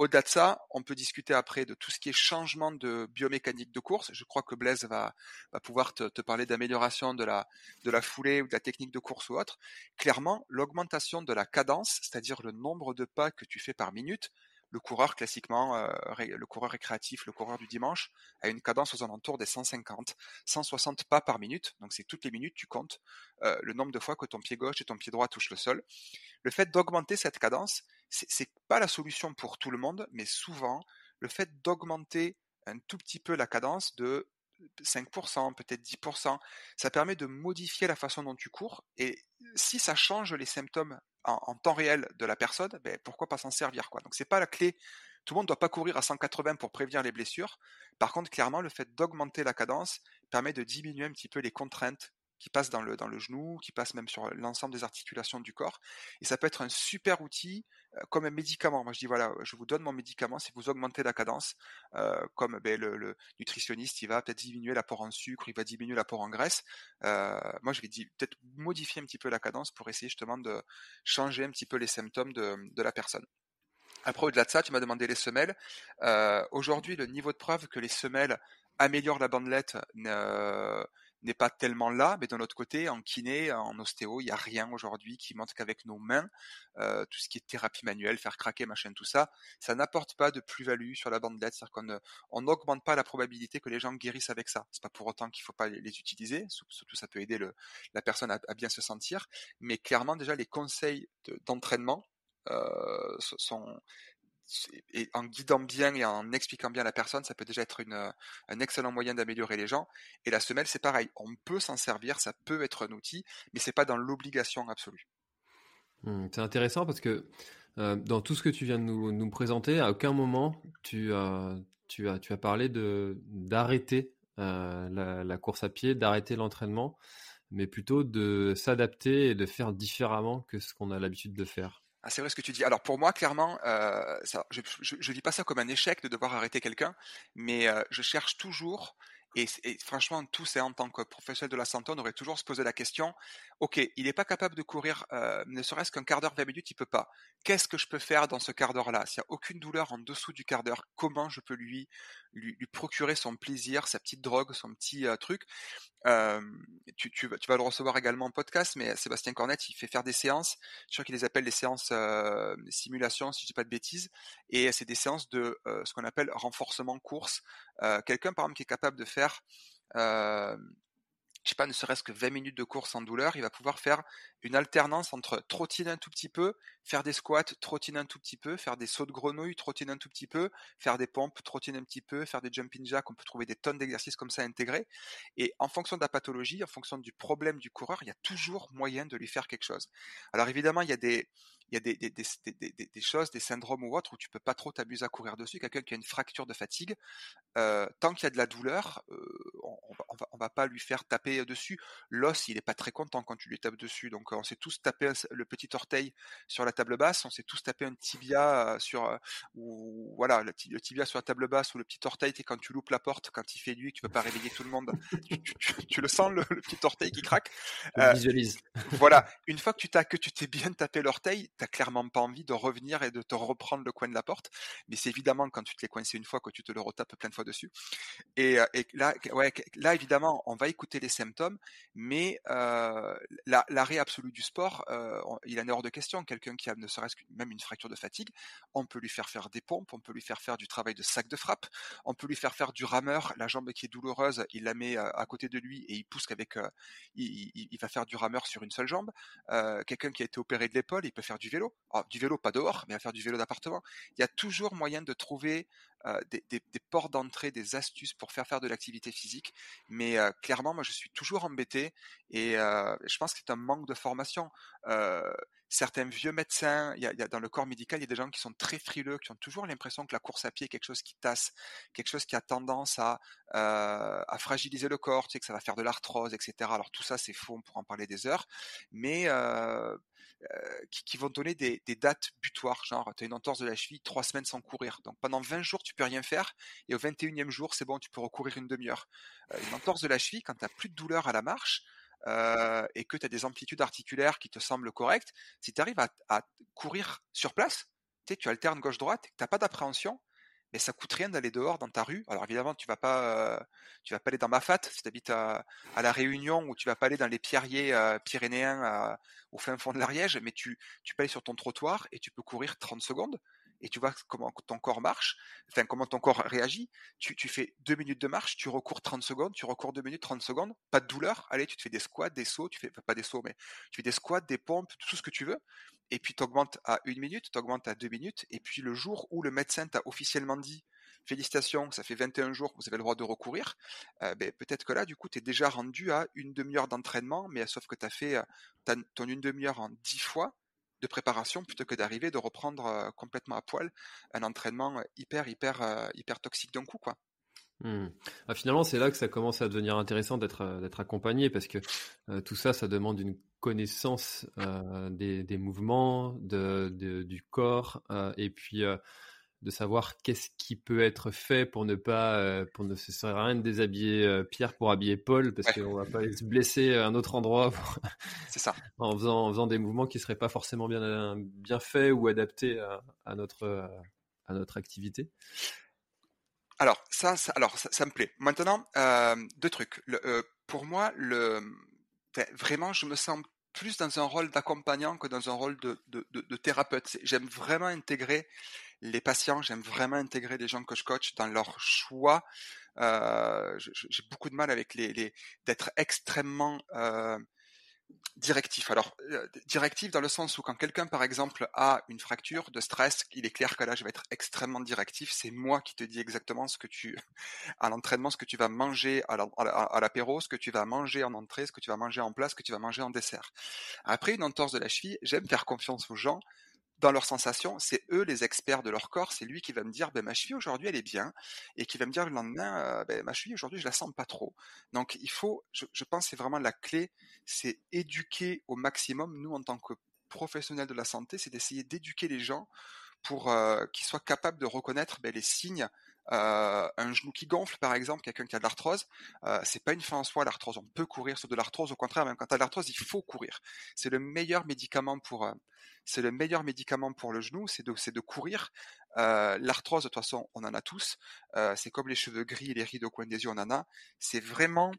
Au-delà de ça, on peut discuter après de tout ce qui est changement de biomécanique de course. Je crois que Blaise va, pouvoir te, parler d'amélioration de la foulée ou de la technique de course ou autre. Clairement, l'augmentation de la cadence, c'est-à-dire le nombre de pas que tu fais par minute, le coureur classiquement, euh, le coureur récréatif, le coureur du dimanche, a une cadence aux alentours des 150, 160 pas par minute. Donc c'est toutes les minutes, tu comptes euh, le nombre de fois que ton pied gauche et ton pied droit touchent le sol. Le fait d'augmenter cette cadence, c'est pas la solution pour tout le monde, mais souvent, le fait d'augmenter un tout petit peu la cadence de 5%, peut-être 10%, ça permet de modifier la façon dont tu cours. Et si ça change les symptômes en, temps réel de la personne, ben, pourquoi pas s'en servir quoi. Donc c'est pas la clé. Tout le monde ne doit pas courir à 180 pour prévenir les blessures. Par contre, clairement, le fait d'augmenter la cadence permet de diminuer un petit peu les contraintes qui passent dans le, dans le genou, qui passent même sur l'ensemble des articulations du corps. Et ça peut être un super outil comme un médicament. Moi, je dis voilà, je vous donne mon médicament si vous augmentez la cadence, comme ben, le, nutritionniste, il va peut-être diminuer l'apport en sucre, il va diminuer l'apport en graisse. Moi, je vais peut-être modifier un petit peu la cadence pour essayer justement de changer un petit peu les symptômes de, de la personne. Après, au-delà de ça, tu m'as demandé les semelles. Aujourd'hui, le niveau de preuve que les semelles améliorent la bandelette n'est pas tellement là, mais d'un autre côté, en kiné, en ostéo, il n'y a rien aujourd'hui qui montre qu'avec nos mains, euh, tout ce qui est thérapie manuelle, faire craquer, machin, tout ça, ça n'apporte pas de plus-value sur la bandelette, c'est-à-dire qu'on on n'augmente pas la probabilité que les gens guérissent avec ça. C'est pas pour autant qu'il faut pas les, utiliser, surtout ça peut aider la personne à, à, bien se sentir, mais clairement déjà les conseils d'entraînement euh, sont et en guidant bien et en expliquant bien la personne, ça peut déjà être une, un excellent moyen d'améliorer les gens. Et la semelle, c'est pareil. On peut s'en servir, ça peut être un outil, mais c'est pas dans l'obligation absolue. Mmh, c'est intéressant parce que euh, dans tout ce que tu viens de nous, présenter, à aucun moment tu, as parlé de d'arrêter euh, la, course à pied, d'arrêter l'entraînement, mais plutôt de s'adapter et de faire différemment que ce qu'on a l'habitude de faire. Ah, c'est vrai ce que tu dis. Alors pour moi, clairement, euh, je, je, vis pas ça comme un échec de devoir arrêter quelqu'un, mais euh, je cherche toujours et, franchement, tous et en tant que professionnel de la santé, on aurait toujours se poser la question, ok, il n'est pas capable de courir euh, ne serait-ce qu'un quart d'heure, 20 minutes, il peut pas. Qu'est-ce que je peux faire dans ce quart d'heure-là? S'il n'y a aucune douleur en dessous du quart d'heure, comment je peux lui, lui, procurer son plaisir, sa petite drogue, son petit euh, truc? Tu, vas le recevoir également en podcast, mais Sébastien Cornette, il fait faire des séances, je crois qu'il les appelle les séances euh, simulation, si je dis pas de bêtises, et c'est des séances de ce qu'on appelle renforcement course. Quelqu'un, par exemple, qui est capable de faire euh, je sais pas, ne serait-ce que 20 minutes de course sans douleur, il va pouvoir faire une alternance entre trottiner un tout petit peu, faire des squats, trottiner un tout petit peu, faire des sauts de grenouille, trottiner un tout petit peu, faire des pompes, trottiner un petit peu, faire des jumping jacks, on peut trouver des tonnes d'exercices comme ça intégrés. Et en fonction de la pathologie, en fonction du problème du coureur, il y a toujours moyen de lui faire quelque chose. Alors évidemment, il y a des, il y a des, des, des, des, choses, des syndromes ou autres où tu peux pas trop t'abuser à courir dessus. Quelqu'un qui a une fracture de fatigue, euh, tant qu'il y a de la douleur, euh, on, on, va, on, va, pas lui faire taper dessus. L'os, il est pas très content quand tu lui tapes dessus. Donc on s'est tous tapé le petit orteil sur la table basse, on s'est tous tapé un tibia sur ou voilà le, tibia sur la table basse ou le petit orteil. Et quand tu loupes la porte, quand il fait nuit, tu peux pas réveiller tout le monde. tu, tu, tu, le sens le, petit orteil qui craque. Euh, visualise. voilà, une fois que tu t'as que tu t'es bien tapé l'orteil, t'as clairement pas envie de revenir et de te reprendre le coin de la porte. Mais c'est évidemment quand tu te l'es coincé une fois que tu te le retapes plein de fois dessus. Et, et là, ouais, là évidemment, on va écouter les symptômes, mais euh, l'arrêt absolu du sport, euh, il en est hors de question. Quelqu'un qui a ne serait-ce que même une fracture de fatigue, on peut lui faire faire des pompes, on peut lui faire faire du travail de sac de frappe, on peut lui faire faire du rameur. La jambe qui est douloureuse, il la met à côté de lui et il pousse qu'avec, euh, il, va faire du rameur sur une seule jambe. Euh, Quelqu'un qui a été opéré de l'épaule, il peut faire du vélo. Alors, du vélo pas dehors, mais à faire du vélo d'appartement. Il y a toujours moyen de trouver euh, des, des, ports d'entrée, des astuces pour faire faire de l'activité physique. Mais euh, clairement, moi, je suis toujours embêté et euh, je pense que c'est un manque de formation. certains vieux médecins, y, y, a, dans le corps médical, il y a des gens qui sont très frileux, qui ont toujours l'impression que la course à pied est quelque chose qui tasse, quelque chose qui a tendance à, à fragiliser le corps, tu sais que ça va faire de l'arthrose, etc. Alors tout ça, c'est faux, on pourra en parler des heures, mais qui, qui, vont donner des, des dates butoirs, genre tu as une entorse de la cheville, trois semaines sans courir, donc pendant 20 jours tu peux rien faire, et au 21e jour, c'est bon, tu peux recourir une demi-heure. Euh, une entorse de la cheville, quand tu n'as plus de douleur à la marche, euh, et que tu as des amplitudes articulaires qui te semblent correctes, si tu arrives à, courir sur place, tu alternes gauche-droite, tu n'as pas d'appréhension, mais ça coûte rien d'aller dehors dans ta rue. Alors évidemment, tu vas pas, tu vas pas aller dans Mafat si tu habites à, la Réunion ou tu vas pas aller dans les pierriers euh, pyrénéens au fin fond de l'Ariège, mais tu, tu peux aller sur ton trottoir et tu peux courir 30 secondes et tu vois comment ton corps marche, enfin comment ton corps réagit. Tu, fais deux minutes de marche, tu recours 30 secondes, tu recours deux minutes, 30 secondes, pas de douleur. Allez, tu te fais des squats, des sauts, tu fais pas des sauts, mais tu fais des squats, des pompes, tout ce que tu veux. Et puis tu augmentes à une minute, tu augmentes à deux minutes. Et puis le jour où le médecin t'a officiellement dit félicitations, ça fait 21 jours que vous avez le droit de recourir, euh, ben, peut-être que là, du coup, tu es déjà rendu à une demi-heure d'entraînement, mais sauf que tu as fait euh, ton une demi-heure en dix fois, de préparation plutôt que d'arriver de reprendre euh, complètement à poil un entraînement hyper hyper euh, hyper toxique d'un coup quoi. Mmh. Ah, finalement, c'est là que ça commence à devenir intéressant d'être euh, d'être accompagné parce que euh, tout ça, ça demande une connaissance euh, des, des, mouvements, du corps et puis de savoir qu'est-ce qui peut être fait pour ne pas, euh, pour ne se sert à rien de déshabiller euh, Pierre pour habiller Paul, parce ouais. qu'on va pas se blesser à un autre endroit. Pour... C'est ça. en faisant, en faisant des mouvements qui seraient pas forcément bien, bien faits ou adaptés à, à notre, à notre activité. Alors ça, ça alors ça, ça, me plaît. Maintenant, euh, deux trucs. Le, euh, pour moi, le vraiment, je me sens plus dans un rôle d'accompagnant que dans un rôle de, de, de, de thérapeute. J'aime vraiment intégrer les patients, j'aime vraiment intégrer les gens que je coach dans leur choix. Euh, J'ai beaucoup de mal avec les, d'être extrêmement euh, directif. Alors, euh, directif dans le sens où quand quelqu'un, par exemple, a une fracture de stress, il est clair que là, je vais être extrêmement directif. C'est moi qui te dis exactement ce que tu, à l'entraînement, ce que tu vas manger à l'apéro, ce que tu vas manger en entrée, ce que tu vas manger en place, ce que tu vas manger en dessert. Après une entorse de la cheville, j'aime faire confiance aux gens dans leurs sensations, c'est eux les experts de leur corps, c'est lui qui va me dire ben, ma cheville aujourd'hui elle est bien et qui va me dire le lendemain ben, ma cheville aujourd'hui je la sens pas trop. Donc il faut, je, je pense c'est vraiment la clé, c'est éduquer au maximum nous en tant que professionnels de la santé, c'est d'essayer d'éduquer les gens pour euh, qu'ils soient capables de reconnaître ben, les signes euh, un genou qui gonfle, par exemple, quelqu'un qui a de l'arthrose, euh, c'est pas une fin en soi l'arthrose. On peut courir sur de l'arthrose. Au contraire, même quand tu as de l'arthrose, il faut courir. C'est le meilleur médicament pour, euh, c'est le meilleur médicament pour le genou, c'est de, c'est de courir. Euh, l'arthrose, de toute façon, on en a tous. C'est comme les cheveux gris et les rides au coin des yeux, on en a. C'est vraiment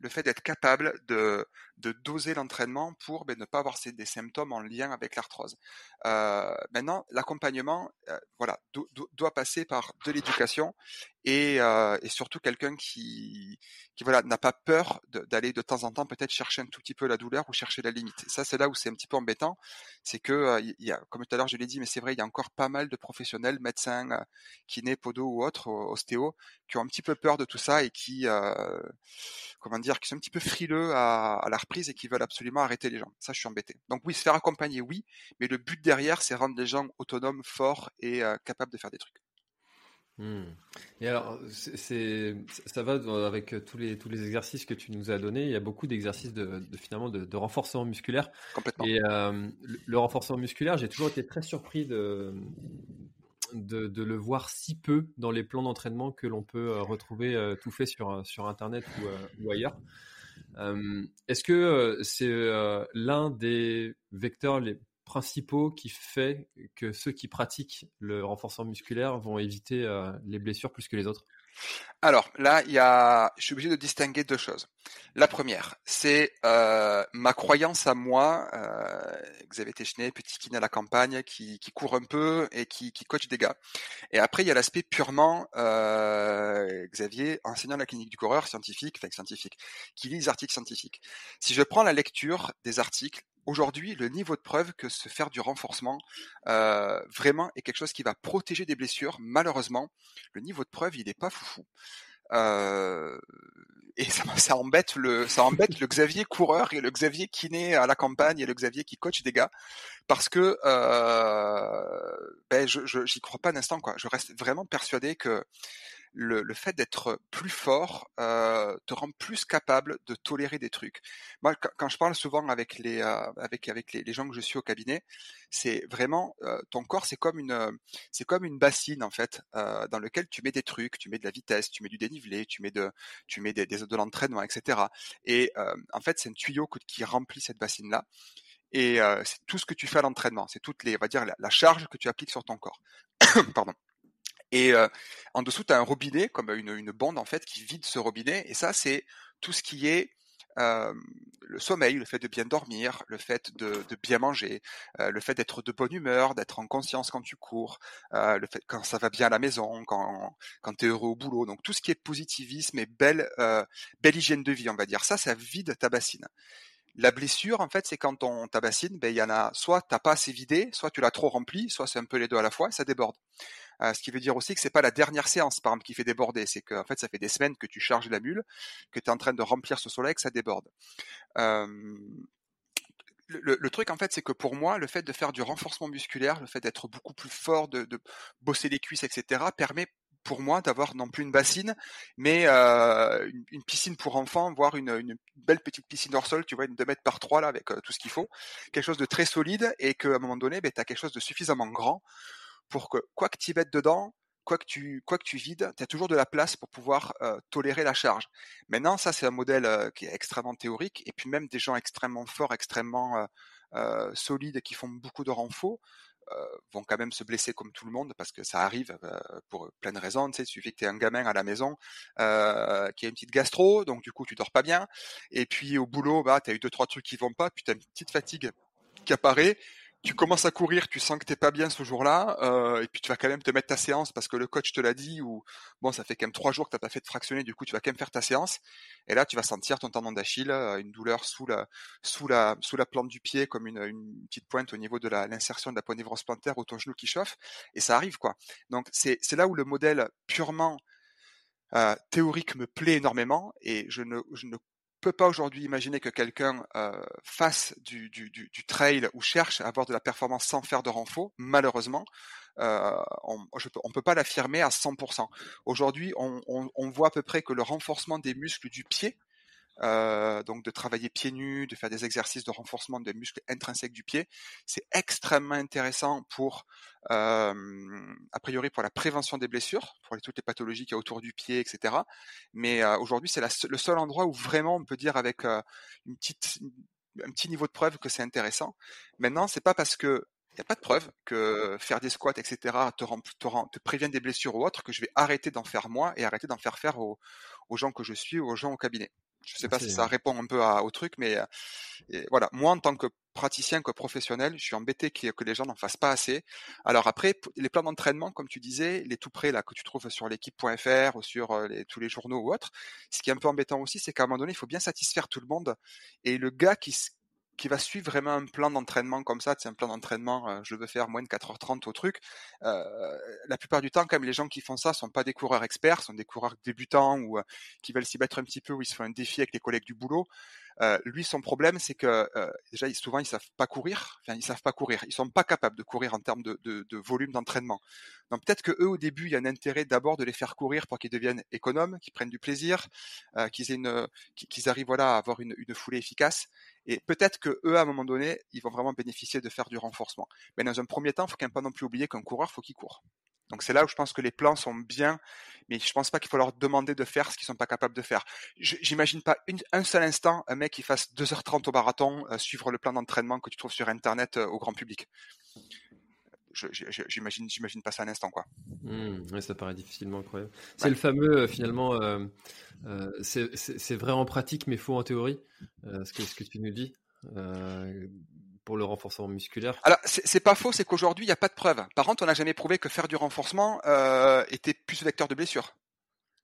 le fait d'être capable de, de doser l'entraînement pour ben, ne pas avoir ces, des symptômes en lien avec l'arthrose. Euh, maintenant, l'accompagnement, euh, voilà, do, do, doit passer par de l'éducation et, euh, et surtout quelqu'un qui, qui voilà n'a pas peur d'aller de, temps en temps peut-être chercher un tout petit peu la douleur ou chercher la limite. ça c'est là où c'est un petit peu embêtant, c'est que il y a, comme tout à l'heure je l'ai dit, mais c'est vrai il y a encore pas mal de professionnels, médecins, kinés, podo ou autres, ostéo, qui ont un petit peu peur de tout ça et qui comment dire, qui sont un petit peu frileux à, à, la reprise et qui veulent absolument arrêter les gens. Ça je suis embêté. Donc oui, se faire accompagner, oui, mais le but derrière c'est rendre les gens autonomes, forts et euh, capables de faire des trucs. Mmh. Et alors, c'est, ça va avec tous les, tous les exercices que tu nous as donnés. Il y a beaucoup d'exercices de, finalement de, renforcement musculaire. Complètement. Et euh, le, renforcement musculaire, j'ai toujours été très surpris de, de, le voir si peu dans les plans d'entraînement que l'on peut euh, retrouver euh, tout fait sur, sur Internet ou, ailleurs. est-ce que c'est l'un des vecteurs les principaux qui fait que ceux qui pratiquent le renforcement musculaire vont éviter euh, les blessures plus que les autres? Alors là, il y a, je suis obligé de distinguer deux choses. La première, c'est euh, ma croyance à moi, euh, Xavier Technet, petit kiné à la campagne, qui, qui, court un peu et qui, qui coach des gars. Et après, il y a l'aspect purement euh, Xavier, enseignant la clinique du coureur, scientifique, enfin scientifique, qui lit les articles scientifiques. Si je prends la lecture des articles, aujourd'hui, le niveau de preuve que se faire du renforcement euh, vraiment est quelque chose qui va protéger des blessures. Malheureusement, le niveau de preuve, il n'est pas foufou. Euh, et ça, embête le ça embête le Xavier coureur et le Xavier qui naît à la campagne et le Xavier qui coach des gars parce que euh, ben je j'y crois pas un instant quoi. Je reste vraiment persuadé que le, le fait d'être plus fort euh, te rend plus capable de tolérer des trucs. Moi, quand je parle souvent avec les euh, avec avec les, gens que je suis au cabinet, c'est vraiment euh, ton corps, c'est comme une c'est comme une bassine en fait euh, dans lequel tu mets des trucs, tu mets de la vitesse, tu mets du dénivelé, tu mets de tu mets des, de l'entraînement, etc. Et en fait, c'est un tuyau qui remplit cette bassine là et c'est tout ce que tu fais à l'entraînement, c'est toutes les, on va dire, la, la, charge que tu appliques sur ton corps. Pardon. Et euh, en dessous, tu as un robinet, comme une, une, bande en fait, qui vide ce robinet. Et ça, c'est tout ce qui est euh, le sommeil, le fait de bien dormir, le fait de, de bien manger, euh, le fait d'être de bonne humeur, d'être en conscience quand tu cours, euh, le fait quand ça va bien à la maison, quand, quand tu es heureux au boulot. Donc tout ce qui est positivisme et belle, euh, belle hygiène de vie, on va dire. Ça, ça vide ta bassine. La blessure, en fait, c'est quand on ta bassine, ben il y en a soit t'as pas assez vidé, soit tu l'as trop rempli, soit c'est un peu les deux à la fois, et ça déborde. Euh, ce qui veut dire aussi que c'est pas la dernière séance, par exemple, qui fait déborder. C'est qu'en fait, ça fait des semaines que tu charges la mule, que tu es en train de remplir ce soleil, que ça déborde. Le, truc en fait, c'est que pour moi, le fait de faire du renforcement musculaire, le fait d'être beaucoup plus fort, de, bosser les cuisses, etc., permet pour moi d'avoir non plus une bassine, mais euh, une, piscine pour enfants, voire une, une, belle petite piscine hors sol, tu vois, une 2 mètres par 3 là, avec euh, tout ce qu'il faut, quelque chose de très solide et qu'à un moment donné, ben, tu as quelque chose de suffisamment grand pour que quoi que tu mettes dedans, quoi que tu quoi que tu vides, tu as toujours de la place pour pouvoir euh, tolérer la charge. Maintenant, ça c'est un modèle euh, qui est extrêmement théorique et puis même des gens extrêmement forts, extrêmement euh, solides qui font beaucoup de renfaux vont quand même se blesser comme tout le monde parce que ça arrive pour plein de raisons. Tu sais, il suffit que tu aies un gamin à la maison qui a une petite gastro, donc du coup tu dors pas bien. Et puis au boulot, bah, tu as eu deux trois trucs qui vont pas, puis tu as une petite fatigue qui apparaît tu commences à courir, tu sens que t'es pas bien ce jour-là, euh, et puis tu vas quand même te mettre ta séance parce que le coach te l'a dit, ou bon, ça fait quand même trois jours que t'as pas fait de fractionner, du coup tu vas quand même faire ta séance, et là tu vas sentir ton tendon d'Achille, euh, une douleur sous la sous la sous la plante du pied, comme une, une petite pointe au niveau de l'insertion de la ponévrose plantaire ou ton genou qui chauffe, et ça arrive quoi. Donc c'est c'est là où le modèle purement euh, théorique me plaît énormément, et je ne je ne peut pas aujourd'hui imaginer que quelqu'un euh, fasse du, trail ou cherche à avoir de la performance sans faire de renfort. Malheureusement, euh, on ne peut pas l'affirmer à 100%. Aujourd'hui, on, voit à peu près que le renforcement des muscles du pied euh, donc de travailler pieds nus, de faire des exercices de renforcement des muscles intrinsèques du pied. C'est extrêmement intéressant pour, euh, a priori, pour la prévention des blessures, pour toutes les pathologies qu'il y a autour du pied, etc. Mais euh, aujourd'hui, c'est le seul endroit où vraiment on peut dire avec un petit niveau de preuve que c'est intéressant. Maintenant, c'est pas parce que il n'y a pas de preuve que faire des squats, etc., te, rend, prévient des blessures ou autres, que je vais arrêter d'en faire moi et arrêter d'en faire faire aux, aux gens que je suis ou aux gens au cabinet. Je sais pas si ça répond un peu à, au truc, mais euh, voilà. Moi, en tant que praticien que professionnel, je suis embêté que les gens n'en fassent pas assez. Alors après, les plans d'entraînement, comme tu disais, les tout prêts là que tu trouves sur l'équipe.fr ou sur euh, les, tous les journaux ou autres, ce qui est un peu embêtant aussi, c'est qu'à un moment donné, il faut bien satisfaire tout le monde. Et le gars qui, qui va suivre vraiment un plan d'entraînement comme ça, c'est un plan d'entraînement, euh, je veux faire moins de 4h30 au truc. Euh, la plupart du temps, quand même, les gens qui font ça sont pas des coureurs experts, sont des coureurs débutants ou euh, qui veulent s'y mettre un petit peu, ou ils se font un défi avec les collègues du boulot. Euh, lui, son problème, c'est que euh, déjà, souvent, ils savent pas courir. Enfin, ils savent pas courir. Ils sont pas capables de courir en termes de, de, de volume d'entraînement. Donc peut-être que eux, au début, il y a un intérêt d'abord de les faire courir pour qu'ils deviennent économes, qu'ils prennent du plaisir, euh, qu'ils aient une, qu'ils arrivent voilà à avoir une, une foulée efficace. Et peut-être que eux, à un moment donné, ils vont vraiment bénéficier de faire du renforcement. Mais dans un premier temps, il faut quand pas non plus oublier qu'un coureur, faut qu'il court. Donc c'est là où je pense que les plans sont bien, mais je pense pas qu'il faut leur demander de faire ce qu'ils sont pas capables de faire. J'imagine pas un seul instant un mec qui fasse 2h30 au marathon euh, suivre le plan d'entraînement que tu trouves sur internet euh, au grand public. J'imagine, j'imagine pas ça un instant quoi. Mmh, ça paraît difficilement incroyable. C'est le fameux euh, finalement, c'est vrai en pratique mais faux en théorie. ce que ce que tu nous dis pour le renforcement musculaire Alors, c'est pas faux, c'est qu'aujourd'hui, il n'y a pas de preuve. Par contre, on n'a jamais prouvé que faire du renforcement euh, était plus vecteur de blessures.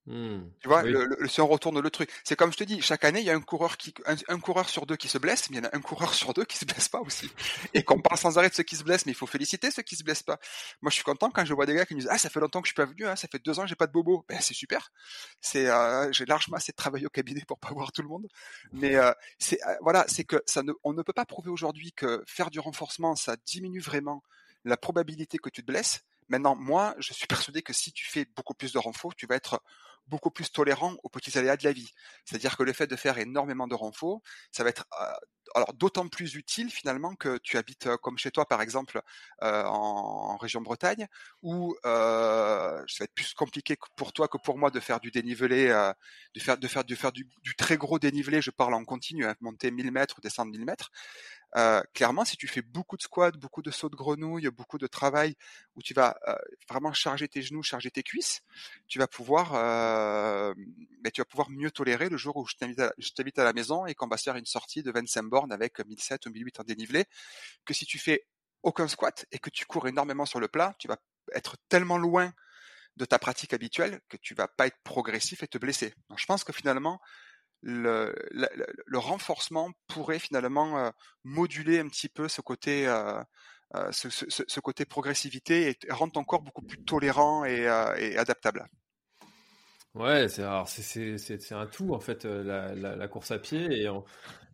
Mmh. Tu vois, le, le, si on retourne le truc, c'est comme je te dis, chaque année il y a un coureur qui, un, coureur sur deux qui se blesse, mais il y en a un coureur sur deux qui se blesse pas aussi. Et qu'on parle sans arrêt de ceux qui se blessent, mais il faut féliciter ceux qui se blessent pas. Moi, je suis content quand je vois des gars qui me disent ah ça fait longtemps que je suis pas venu, hein, ça fait deux ans que j'ai pas de bobo. Ben c'est super. C'est, euh, j'ai largement assez de travail au cabinet pour pas voir tout le monde. Mais euh, c'est, euh, voilà, c'est que ça ne, on ne peut pas prouver aujourd'hui que faire du renforcement ça diminue vraiment la probabilité que tu te blesses. Maintenant, moi, je suis persuadé que si tu fais beaucoup plus de renfort, tu vas être beaucoup plus tolérant aux petits aléas de la vie. C'est-à-dire que le fait de faire énormément de renfort, ça va être euh, alors d'autant plus utile finalement que tu habites euh, comme chez toi par exemple euh, en, région Bretagne, où ça va être plus compliqué pour toi que pour moi de faire du dénivelé, de faire de faire du, très gros dénivelé. Je parle en continu, hein, monter 1000 mètres ou descendre 1000 mètres. Euh, clairement, si tu fais beaucoup de squats, beaucoup de sauts de grenouille, beaucoup de travail où tu vas euh, vraiment charger tes genoux, charger tes cuisses, tu vas pouvoir, euh, mais tu vas pouvoir mieux tolérer le jour où je t'invite à, la maison et qu'on va faire une sortie de 25 bornes avec 1007 ou 1008 en dénivelé, que si tu fais aucun squat et que tu cours énormément sur le plat, tu vas être tellement loin de ta pratique habituelle que tu vas pas être progressif et te blesser. Donc, je pense que finalement, le, renforcement pourrait finalement euh, moduler un petit peu ce côté euh, euh ce, côté progressivité et rendre ton corps beaucoup plus tolérant et, adaptable. Ouais, c'est un tout en fait la, course à pied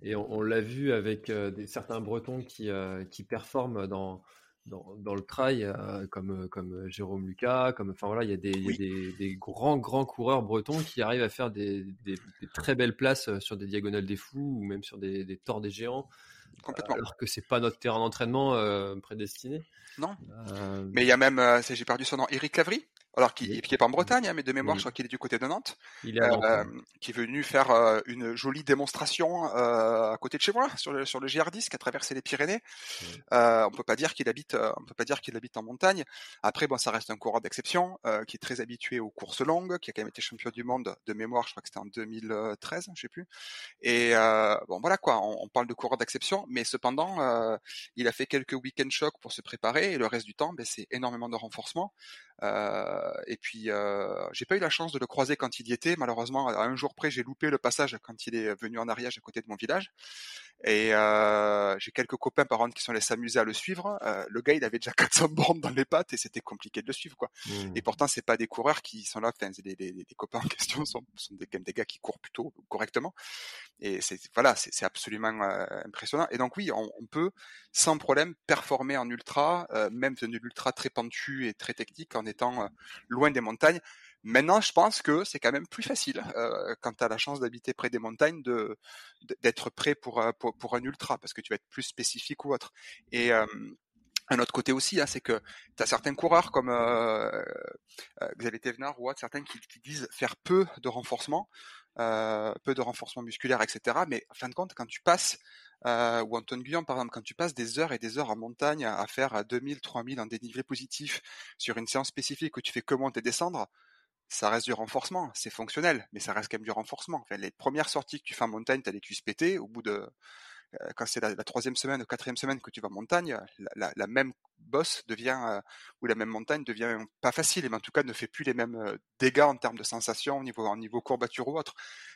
et on, l'a vu avec certains Bretons qui qui performent dans dans, dans le trail, euh, comme, comme Jérôme Lucas, comme, enfin voilà, il y a, des, y a des, des, grands, grands coureurs bretons qui arrivent à faire des, des, très belles places euh, sur des diagonales des fous ou même sur des, des torts des géants. Complètement. Alors que c'est pas notre terrain d'entraînement euh, prédestiné. Non. Euh... Mais il y a même, j'ai perdu son nom, Eric Lavry, alors qui, qui est pas en Bretagne, hein, mais de mémoire, je crois qu'il est du côté de Nantes, il est euh, qui est venu faire euh, une jolie démonstration euh, à côté de chez moi sur le sur le GR10 qui a traversé les Pyrénées. Euh, on peut pas dire qu'il habite, euh, on peut pas dire qu'il habite en montagne. Après, bon, ça reste un coureur d'exception euh, qui est très habitué aux courses longues, qui a quand même été champion du monde de mémoire, je crois que c'était en 2013, je sais plus. Et bon, voilà quoi, on, on parle de coureur d'exception, mais cependant, il a fait quelques week-end chocs pour se préparer et le reste du temps, ben, c'est énormément de renforcement. Euh, et puis, euh, j'ai pas eu la chance de le croiser quand il y était. Malheureusement, à un jour près, j'ai loupé le passage quand il est venu en Ariège à côté de mon village. Et euh, j'ai quelques copains par contre qui sont allés s'amuser à le suivre. Euh, le gars, il avait déjà 400 bornes dans les pattes et c'était compliqué de le suivre, quoi. Mmh. Et pourtant, c'est pas des coureurs qui sont là. Enfin, les, les, les, copains en question sont, sont des, des, gars qui courent plutôt correctement. Et c'est voilà, c'est absolument euh, impressionnant. Et donc oui, on, on, peut sans problème performer en ultra, euh, même de l'ultra très pentu et très technique, en étant euh, loin des montagnes. Maintenant, je pense que c'est quand même plus facile euh, quand tu as la chance d'habiter près des montagnes de d'être prêt pour, pour, pour un ultra parce que tu vas être plus spécifique ou autre. Et euh, un autre côté aussi, hein, c'est que tu as certains coureurs comme euh, Xavier Thévenard ou autre, certains qui, qui, disent faire peu de renforcement, euh, peu de renforcement musculaire, etc. Mais en fin de compte, quand tu passes, euh, ou Antoine Guyon par exemple, quand tu passes des heures et des heures en montagne à faire 2000, 3000 en dénivelé positif sur une séance spécifique où tu fais que monter et descendre, ça reste du renforcement, c'est fonctionnel, mais ça reste quand même du renforcement. Les premières sorties que tu fais en montagne, tu as les cuisses pétées, au bout de quand c'est la, troisième semaine ou quatrième semaine que tu vas en montagne, la, même bosse devient ou la même montagne devient pas facile, mais en tout cas ne fait plus les mêmes dégâts en termes de sensations au niveau, au niveau courbature ou autre.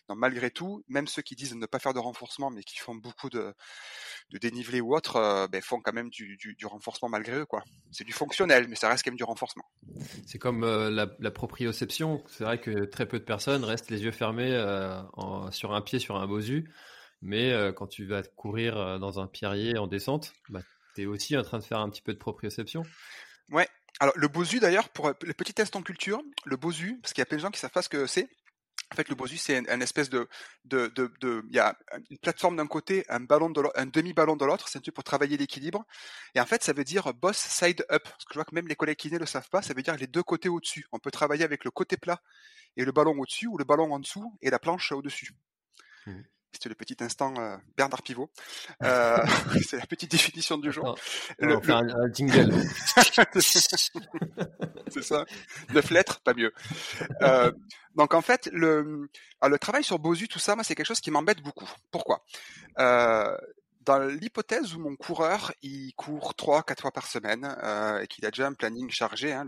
Donc malgré tout, même ceux qui disent ne pas faire de renforcement, mais qui font beaucoup de, de dénivelé ou autre, ben, font quand même du, du, renforcement malgré eux, quoi. C'est du fonctionnel, mais ça reste quand même du renforcement. C'est comme la, la, proprioception. C'est vrai que très peu de personnes restent les yeux fermés sur un pied sur un bosu, mais quand tu vas courir dans un pierrier en descente, bah, tu es aussi en train de faire un petit peu de proprioception. Ouais. Alors le bosu d'ailleurs, pour le petit test en culture, le bosu, parce qu'il y a plein de gens qui savent pas ce que c'est, en fait, le Bosu, c'est un, espèce de, de, de, de, il y a une plateforme d'un côté, un ballon de un demi-ballon de l'autre, c'est un truc pour travailler l'équilibre. Et en fait, ça veut dire boss side up. Parce que je vois que même les collègues kinés le savent pas, ça veut dire les deux côtés au-dessus. On peut travailler avec le côté plat et le ballon au-dessus, ou le ballon en dessous et la planche au-dessus. Mmh. Le petit instant euh, Bernard Pivot. Euh, c'est la petite définition du jour. le, un, jingle. c'est ça. Neuf lettres, pas mieux. Euh, donc en fait, le, ah, le travail sur Bosu, tout ça, moi, c'est quelque chose qui m'embête beaucoup. Pourquoi? Dans l'hypothèse où mon coureur il court trois quatre fois par semaine euh, et qu'il a déjà un planning chargé, hein,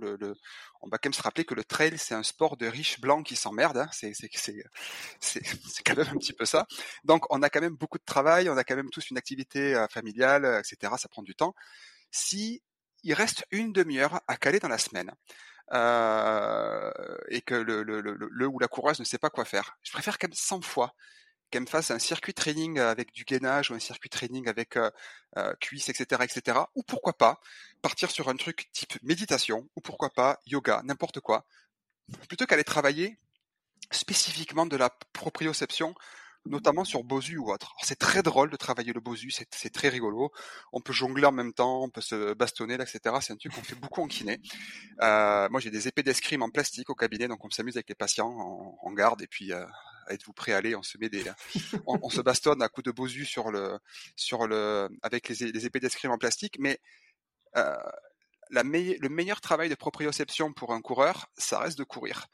on va quand même se rappeler que le trail c'est un sport de riches blancs qui s'emmerdent, hein, c'est quand même un petit peu ça. Donc on a quand même beaucoup de travail, on a quand même tous une activité euh, familiale, etc. Ça prend du temps. Si il reste une demi-heure à caler dans la semaine. Euh, et que le, le, ou la coureuse ne sait pas quoi faire. Je préfère quand même 100 fois qu'elle me fasse un circuit training avec du gainage ou un circuit training avec euh, euh, cuisse, etc., etc. Ou pourquoi pas partir sur un truc type méditation, ou pourquoi pas yoga, n'importe quoi, plutôt qu'aller travailler spécifiquement de la proprioception, notamment sur Bosu ou autre. C'est très drôle de travailler le Bosu, c'est très rigolo. On peut jongler en même temps, on peut se bastonner, etc. C'est un truc qu'on fait beaucoup en kiné. Euh, moi, j'ai des épées d'escrime en plastique au cabinet, donc on s'amuse avec les patients en, garde, et puis euh, êtes-vous prêt à aller On se se bastonne à coups de bosu sur le, sur le, avec les, épées d'escrime en plastique. Mais euh, le meilleur travail de proprioception pour un coureur, ça reste de courir.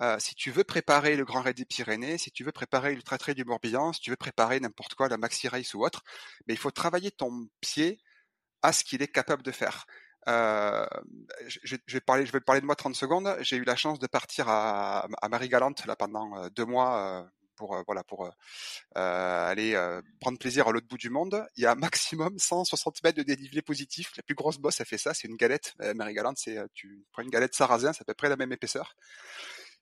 Euh, si tu veux préparer le Grand Raid des Pyrénées, si tu veux préparer l'Ultra Trail du Morbihan, si tu veux préparer n'importe quoi, la Maxi Race ou autre, mais il faut travailler ton pied à ce qu'il est capable de faire. Euh, je, je, vais parler, je vais parler de moi 30 secondes. J'ai eu la chance de partir à, à Marie-Galante là pendant euh, deux mois euh, pour euh, voilà pour aller prendre plaisir à l'autre bout du monde. Il y a maximum 160 mètres de dénivelé positif. La plus grosse bosse, a fait ça. C'est une galette. Marie-Galante, c'est tu prends une galette sarrasin, c'est à peu près la même épaisseur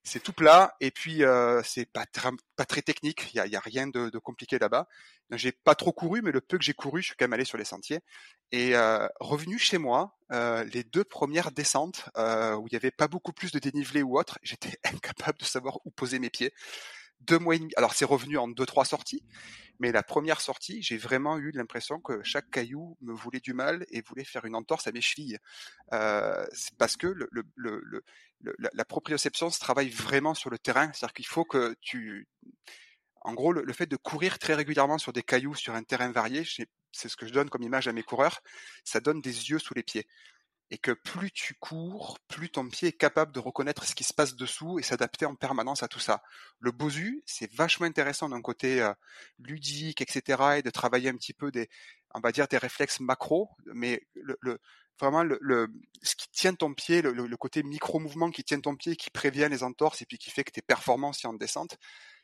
c'est tout plat et puis euh, c'est pas, très technique. Il y a, rien de, compliqué là-bas. J'ai pas trop couru, mais le peu que j'ai couru, je suis quand même allé sur les sentiers. Et euh, revenu chez moi, euh, les deux premières descentes où il y avait pas beaucoup plus de dénivelé ou autre, j'étais incapable de savoir où poser mes pieds deux mois et demi. Alors c'est revenu en deux trois sorties, mais la première sortie, j'ai vraiment eu l'impression que chaque caillou me voulait du mal et voulait faire une entorse à mes chevilles. Parce que le, la proprioception se travaille vraiment sur le terrain, c'est-à-dire qu'il faut que tu en gros, le, fait de courir très régulièrement sur des cailloux, sur un terrain varié, c'est ce que je donne comme image à mes coureurs, ça donne des yeux sous les pieds et que plus tu cours, plus ton pied est capable de reconnaître ce qui se passe dessous et s'adapter en permanence à tout ça. Le Bosu, c'est vachement intéressant d'un côté euh, ludique, etc., et de travailler un petit peu des, on va dire des réflexes macro, mais le, le vraiment le, ce qui tient ton pied, le, côté micro-mouvement qui tient ton pied, qui prévient les entorses et puis qui fait que tes performances en descente,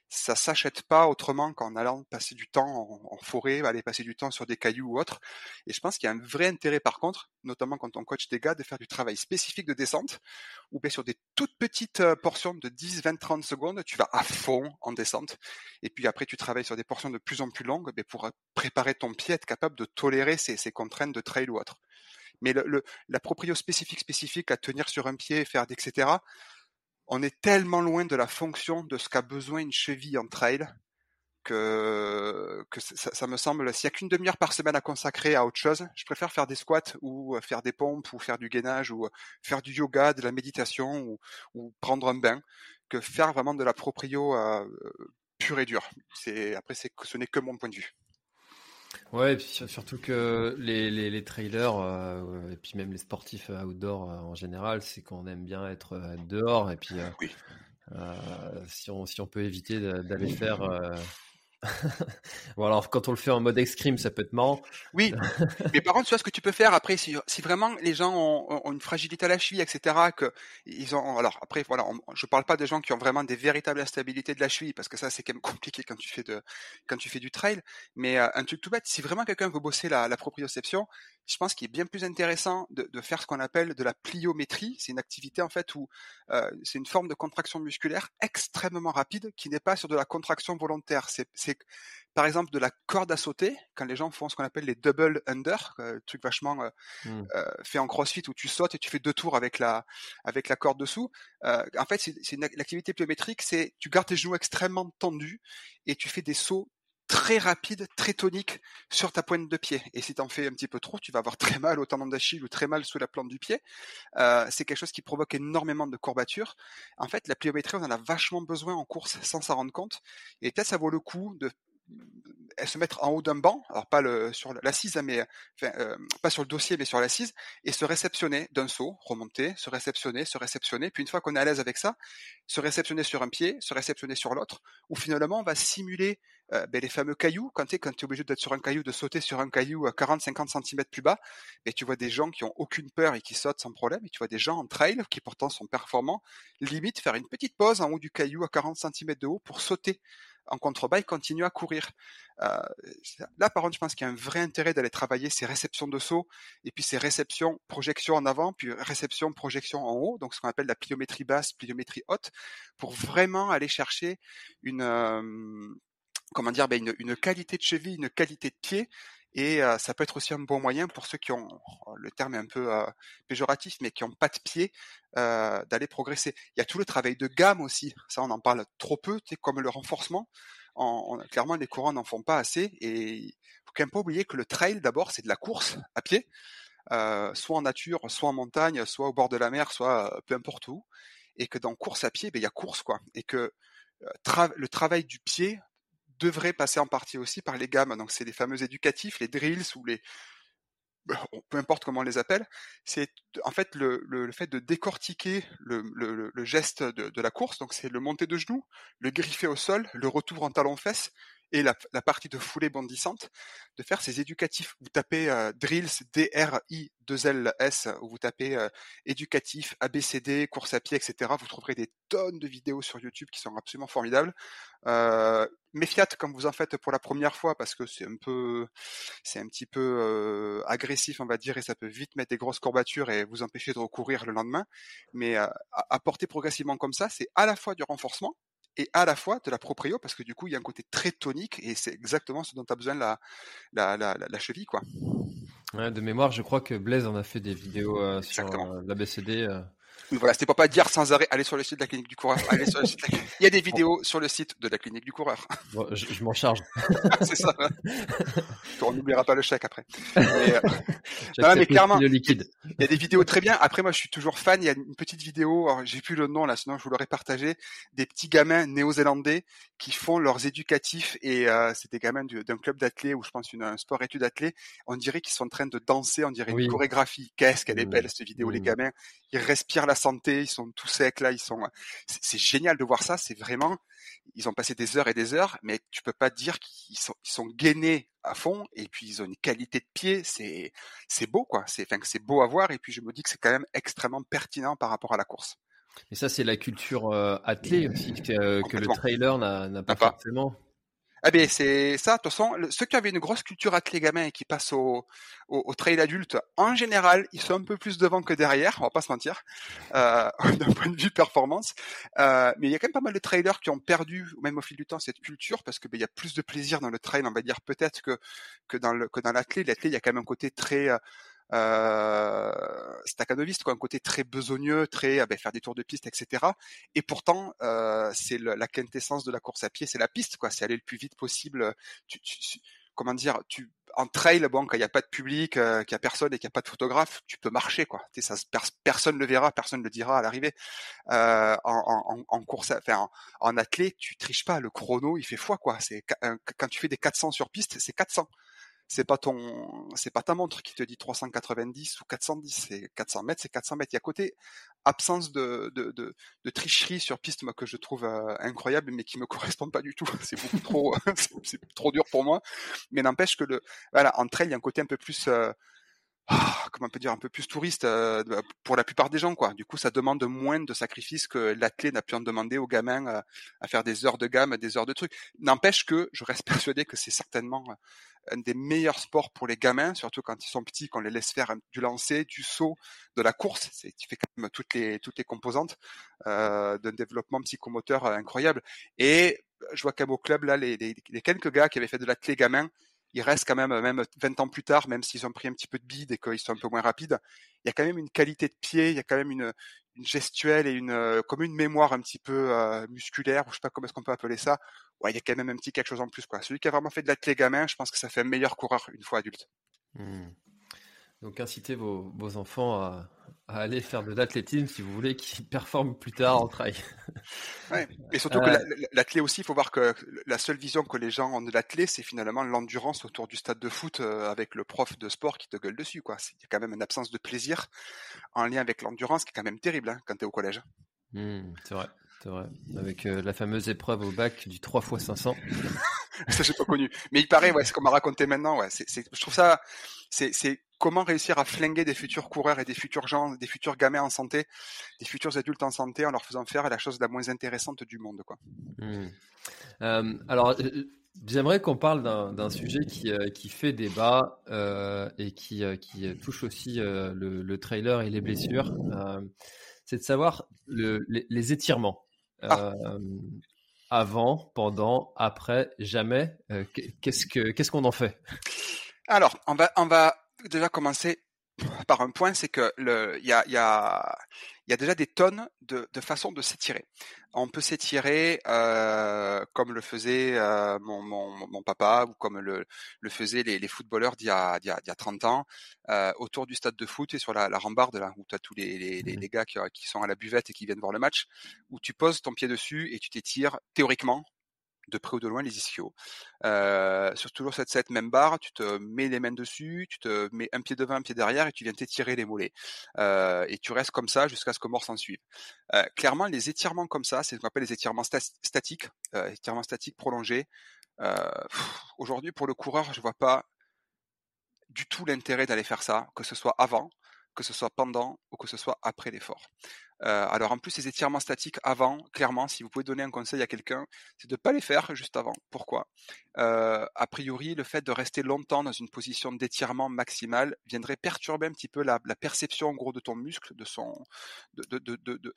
ça s'achète pas autrement qu'en allant passer du temps en, forêt, aller passer du temps sur des cailloux ou autre. Et je pense qu'il y a un vrai intérêt par contre, notamment quand on coach des gars, de faire du travail spécifique de descente, ou bien sur des toutes petites euh, portions de 10, 20, 30 secondes, tu vas à fond en descente. Et puis après, tu travailles sur des portions de plus en plus longues mais pour euh, préparer ton pied, être capable de tolérer ces, ces contraintes de trail ou autre. Mais le, la proprio spécifique spécifique à tenir sur un pied, faire etc on est tellement loin de la fonction de ce qu'a besoin une cheville en trail que, ça, me semble, s'il n'y a qu'une demi-heure par semaine à consacrer à autre chose, je préfère faire des squats ou euh, faire des pompes ou faire du gainage ou euh, faire du yoga, de la méditation ou, prendre un bain que faire vraiment de la proprio euh, pure et dure. Après, ce n'est que mon point de vue. Ouais, et puis surtout que les, les, les trailers euh, et puis même les sportifs outdoor euh, en général, c'est qu'on aime bien être euh, dehors et puis oui. si on si on peut éviter d'aller faire bon alors quand on le fait en mode escrime, ça peut être marrant. Oui, mais par contre, tu vois ce que tu peux faire après, si, si vraiment les gens ont, ont, une fragilité à la cheville, etc., que ils ont, alors après voilà, on, je parle pas des gens qui ont vraiment des véritables instabilités de la cheville, parce que ça c'est quand même compliqué quand tu fais de, quand tu fais du trail. Mais euh, un truc tout bête, si vraiment quelqu'un veut bosser la, la proprioception, je pense qu'il est bien plus intéressant de, de faire ce qu'on appelle de la pliométrie. C'est une activité en fait où euh, c'est une forme de contraction musculaire extrêmement rapide qui n'est pas sur de la contraction volontaire. C'est par exemple de la corde à sauter quand les gens font ce qu'on appelle les double under, euh, truc vachement euh, euh, fait en crossfit où tu sautes et tu fais deux tours avec la avec la corde dessous. Euh, en fait, c'est une activité pliométrique, c'est tu gardes tes genoux extrêmement tendus et tu fais des sauts très rapide, très tonique sur ta pointe de pied. Et si tu en fais un petit peu trop, tu vas avoir très mal au tendon d'Achille ou très mal sous la plante du pied. Euh, c'est quelque chose qui provoque énormément de courbatures. En fait, la pliométrie, on en a vachement besoin en course sans s'en rendre compte. Et peut-être ça vaut le coup de se mettre en haut d'un banc, alors pas sur l'assise, mais enfin, euh, pas sur le dossier, mais sur l'assise, et se réceptionner d'un saut, remonter, se réceptionner, se réceptionner, puis une fois qu'on est à l'aise avec ça, se réceptionner sur un pied, se réceptionner sur l'autre, où finalement on va simuler euh, ben, les fameux cailloux, quand tu es, obligé d'être sur un caillou, de sauter sur un caillou à 40-50 cm plus bas, et tu vois des gens qui ont aucune peur et qui sautent sans problème, et tu vois des gens en trail qui pourtant sont performants, limite faire une petite pause en haut du caillou à 40 cm de haut pour sauter en contrebas, il continue à courir. Euh, là, par contre, je pense qu'il y a un vrai intérêt d'aller travailler ces réceptions de saut et puis ces réceptions, projection en avant, puis réception, projection en haut, donc ce qu'on appelle la pliométrie basse, pliométrie haute, pour vraiment aller chercher une euh, comment dire, ben une, une, qualité de cheville, une qualité de pied et ça peut être aussi un bon moyen pour ceux qui ont, oh, le terme est un peu péjoratif, mais qui ont pas de pied, d'aller progresser. Il y a tout le travail de gamme aussi. Ça, on en parle trop peu, comme le renforcement. En, clairement, les courants n'en font pas assez. Et il faut quand même pas oublier que le trail, d'abord, c'est de la course à pied, soit en nature, soit en montagne, soit au bord de la mer, soit peu importe où. Et que dans course à pied, ben, il y a course, quoi. Et que le travail du pied devrait passer en partie aussi par les gammes. Donc c'est les fameux éducatifs, les drills ou les peu importe comment on les appelle, c'est en fait le, fait de décortiquer le, geste de, de, la course. Donc c'est le monter de genoux, le griffer au sol, le retour en talon-fesse et la, partie de foulée bondissante, de faire ces éducatifs. Vous tapez euh, drills, D-R-I-2-L-S, ou vous tapez euh, éducatif, ABCD, course à pied, etc. Vous trouverez des tonnes de vidéos sur YouTube qui sont absolument formidables. Euh, méfiat comme vous en faites pour la première fois parce que c'est un peu, c'est un petit peu euh, agressif, on va dire, et ça peut vite mettre des grosses courbatures et vous empêcher de recourir le lendemain. Mais euh, apporter progressivement comme ça, c'est à la fois du renforcement, et à la fois de la proprio parce que du coup il y a un côté très tonique et c'est exactement ce dont a besoin la, la, la, la cheville quoi. Ouais, de mémoire, je crois que Blaise en a fait des vidéos euh, sur euh, l'ABCD. Voilà, c'était pour pas dire sans arrêt, allez sur le site de la clinique du coureur. Allez sur le site Il y a des vidéos sur le site de la clinique du coureur. Bon, je, je m'en charge. c'est ça. On n'oubliera pas le chèque après. Mais, euh... non, mais clairement, le liquide. il y a des vidéos très bien. Après, moi, je suis toujours fan. Il y a une petite vidéo, j'ai plus le nom là, sinon je vous l'aurais partagé, des petits gamins néo-zélandais qui font leurs éducatifs et euh, c'est des gamins d'un club d'athlètes ou je pense une, un sport études athlètes. On dirait qu'ils sont en train de danser, on dirait une chorégraphie. Qu'est-ce qu'elle est belle cette vidéo, les gamins. Ils respirent la santé, ils sont tous secs là, ils sont. C'est génial de voir ça. C'est vraiment, ils ont passé des heures et des heures, mais tu peux pas dire qu'ils sont, ils sont gainés à fond et puis ils ont une qualité de pied. C'est, c'est beau quoi. C'est, enfin, c'est beau à voir et puis je me dis que c'est quand même extrêmement pertinent par rapport à la course. Et ça, c'est la culture euh, athlée aussi que, euh, que le trailer n'a pas, pas forcément. Ah ben c'est ça. De toute façon, ceux qui avaient une grosse culture athlée gamin et qui passent au, au, au, trail adulte, en général, ils sont un peu plus devant que derrière. On va pas se mentir, euh, d'un point de vue performance. Euh, mais il y a quand même pas mal de trailers qui ont perdu, même au fil du temps, cette culture parce que ben, il y a plus de plaisir dans le trail, on va dire peut-être que que dans le que dans l'athlé. L'athlé, il y a quand même un côté très euh, staccanoviste, quoi, un côté très besogneux, très ah ben, faire des tours de piste, etc. Et pourtant, euh, c'est la quintessence de la course à pied, c'est la piste, quoi. C'est aller le plus vite possible. Tu, tu, comment dire, tu en trail, bon, quand il n'y a pas de public, euh, qu'il y a personne et qu'il n'y a pas de photographe, tu peux marcher, quoi. Ça, personne le verra, personne le dira à l'arrivée. Euh, en, en, en, course, en, en athlète, tu triches pas. Le chrono, il fait foi, quoi. C'est quand tu fais des 400 sur piste, c'est 400 c'est pas ton, c'est pas ta montre qui te dit 390 ou 410, c'est 400 mètres, c'est 400 mètres. Il y a côté absence de, de, de, de tricherie sur piste, moi, que je trouve euh, incroyable, mais qui me correspond pas du tout. C'est beaucoup trop, c'est trop dur pour moi. Mais n'empêche que le, voilà, entre elles, il y a un côté un peu plus, euh, ah, comment on peut dire, un peu plus touriste euh, pour la plupart des gens, quoi. Du coup, ça demande moins de sacrifices que l'athlète n'a pu en demander aux gamins euh, à faire des heures de gamme, des heures de trucs. N'empêche que je reste persuadé que c'est certainement euh, un des meilleurs sports pour les gamins, surtout quand ils sont petits, qu'on les laisse faire du lancer, du saut, de la course. C'est, tu fais quand même toutes les toutes les composantes euh, d'un développement psychomoteur incroyable. Et je vois qu'à mon club là, les, les, les quelques gars qui avaient fait de l'athlète gamin il reste quand même, même 20 ans plus tard, même s'ils ont pris un petit peu de bide et qu'ils sont un peu moins rapides, il y a quand même une qualité de pied, il y a quand même une, gestuelle et une, comme une mémoire un petit peu euh, musculaire, ou je sais pas comment est-ce qu'on peut appeler ça. Ouais, il y a quand même un petit quelque chose en plus, quoi. Celui qui a vraiment fait de l'athlète gamin, je pense que ça fait un meilleur coureur une fois adulte. Mmh. Donc incitez vos, vos enfants à, à, aller faire de l'athlétisme si vous voulez qu'ils performent plus tard en trail. ouais. Et surtout que euh. l'athlète aussi, il faut voir que la seule vision que les gens ont de l'athlète, c'est finalement l'endurance autour du stade de foot euh, avec le prof de sport qui te gueule dessus. Quoi. Il y a quand même une absence de plaisir en lien avec l'endurance qui est quand même terrible hein, quand tu es au collège. Mmh, c'est vrai. C'est vrai. Avec euh, la fameuse épreuve au bac du 3 x 500. ça, j'ai pas connu. Mais il paraît, ouais, ce qu'on m'a raconté maintenant, ouais, c'est, je trouve ça, c'est comment réussir à flinguer des futurs coureurs et des futurs gens, des futurs gamins en santé, des futurs adultes en santé en leur faisant faire la chose la moins intéressante du monde, quoi. Mmh. Euh, alors, euh, J'aimerais qu'on parle d'un sujet qui, euh, qui, fait débat euh, et qui, qui, touche aussi le, le, trailer et les blessures. c'est de savoir le, les, les, étirements. Ah. Avant, pendant, après, jamais. Euh, qu'est-ce que qu'est-ce qu'on en fait? Alors, on va on va déjà commencer par un point, c'est que il y a y a y a déjà des tonnes de, de façons de s'étirer. On peut s'étirer euh, comme le faisait euh, mon, mon, mon, papa ou comme le, le faisaient les, les footballeurs d'il y, a, y, a, y a 30 ans euh, autour du stade de foot et sur la, la rambarde là où tu as tous les, les, les, mmh. gars qui, qui sont à la buvette et qui viennent voir le match, où tu poses ton pied dessus et tu t'étires théoriquement de près ou de loin les ischios. Euh, sur toujours cette, cette même barre, tu te mets les mains dessus, tu te mets un pied devant, un pied derrière et tu viens t'étirer les mollets. Euh, et tu restes comme ça jusqu'à ce que mort s'en suive. Euh, clairement, les étirements comme ça, c'est ce qu'on appelle les étirements statiques, étirements statiques prolongés. Aujourd'hui, pour le coureur, je vois pas du tout l'intérêt d'aller faire ça, que ce soit avant, que ce soit pendant ou que ce soit après l'effort. Euh, alors en plus, ces étirements statiques avant, clairement, si vous pouvez donner un conseil à quelqu'un, c'est de ne pas les faire juste avant. Pourquoi? Euh, A priori, le fait de rester longtemps dans une position d'étirement maximal viendrait perturber un petit peu la, perception en gros de ton muscle, de son, de, de, de,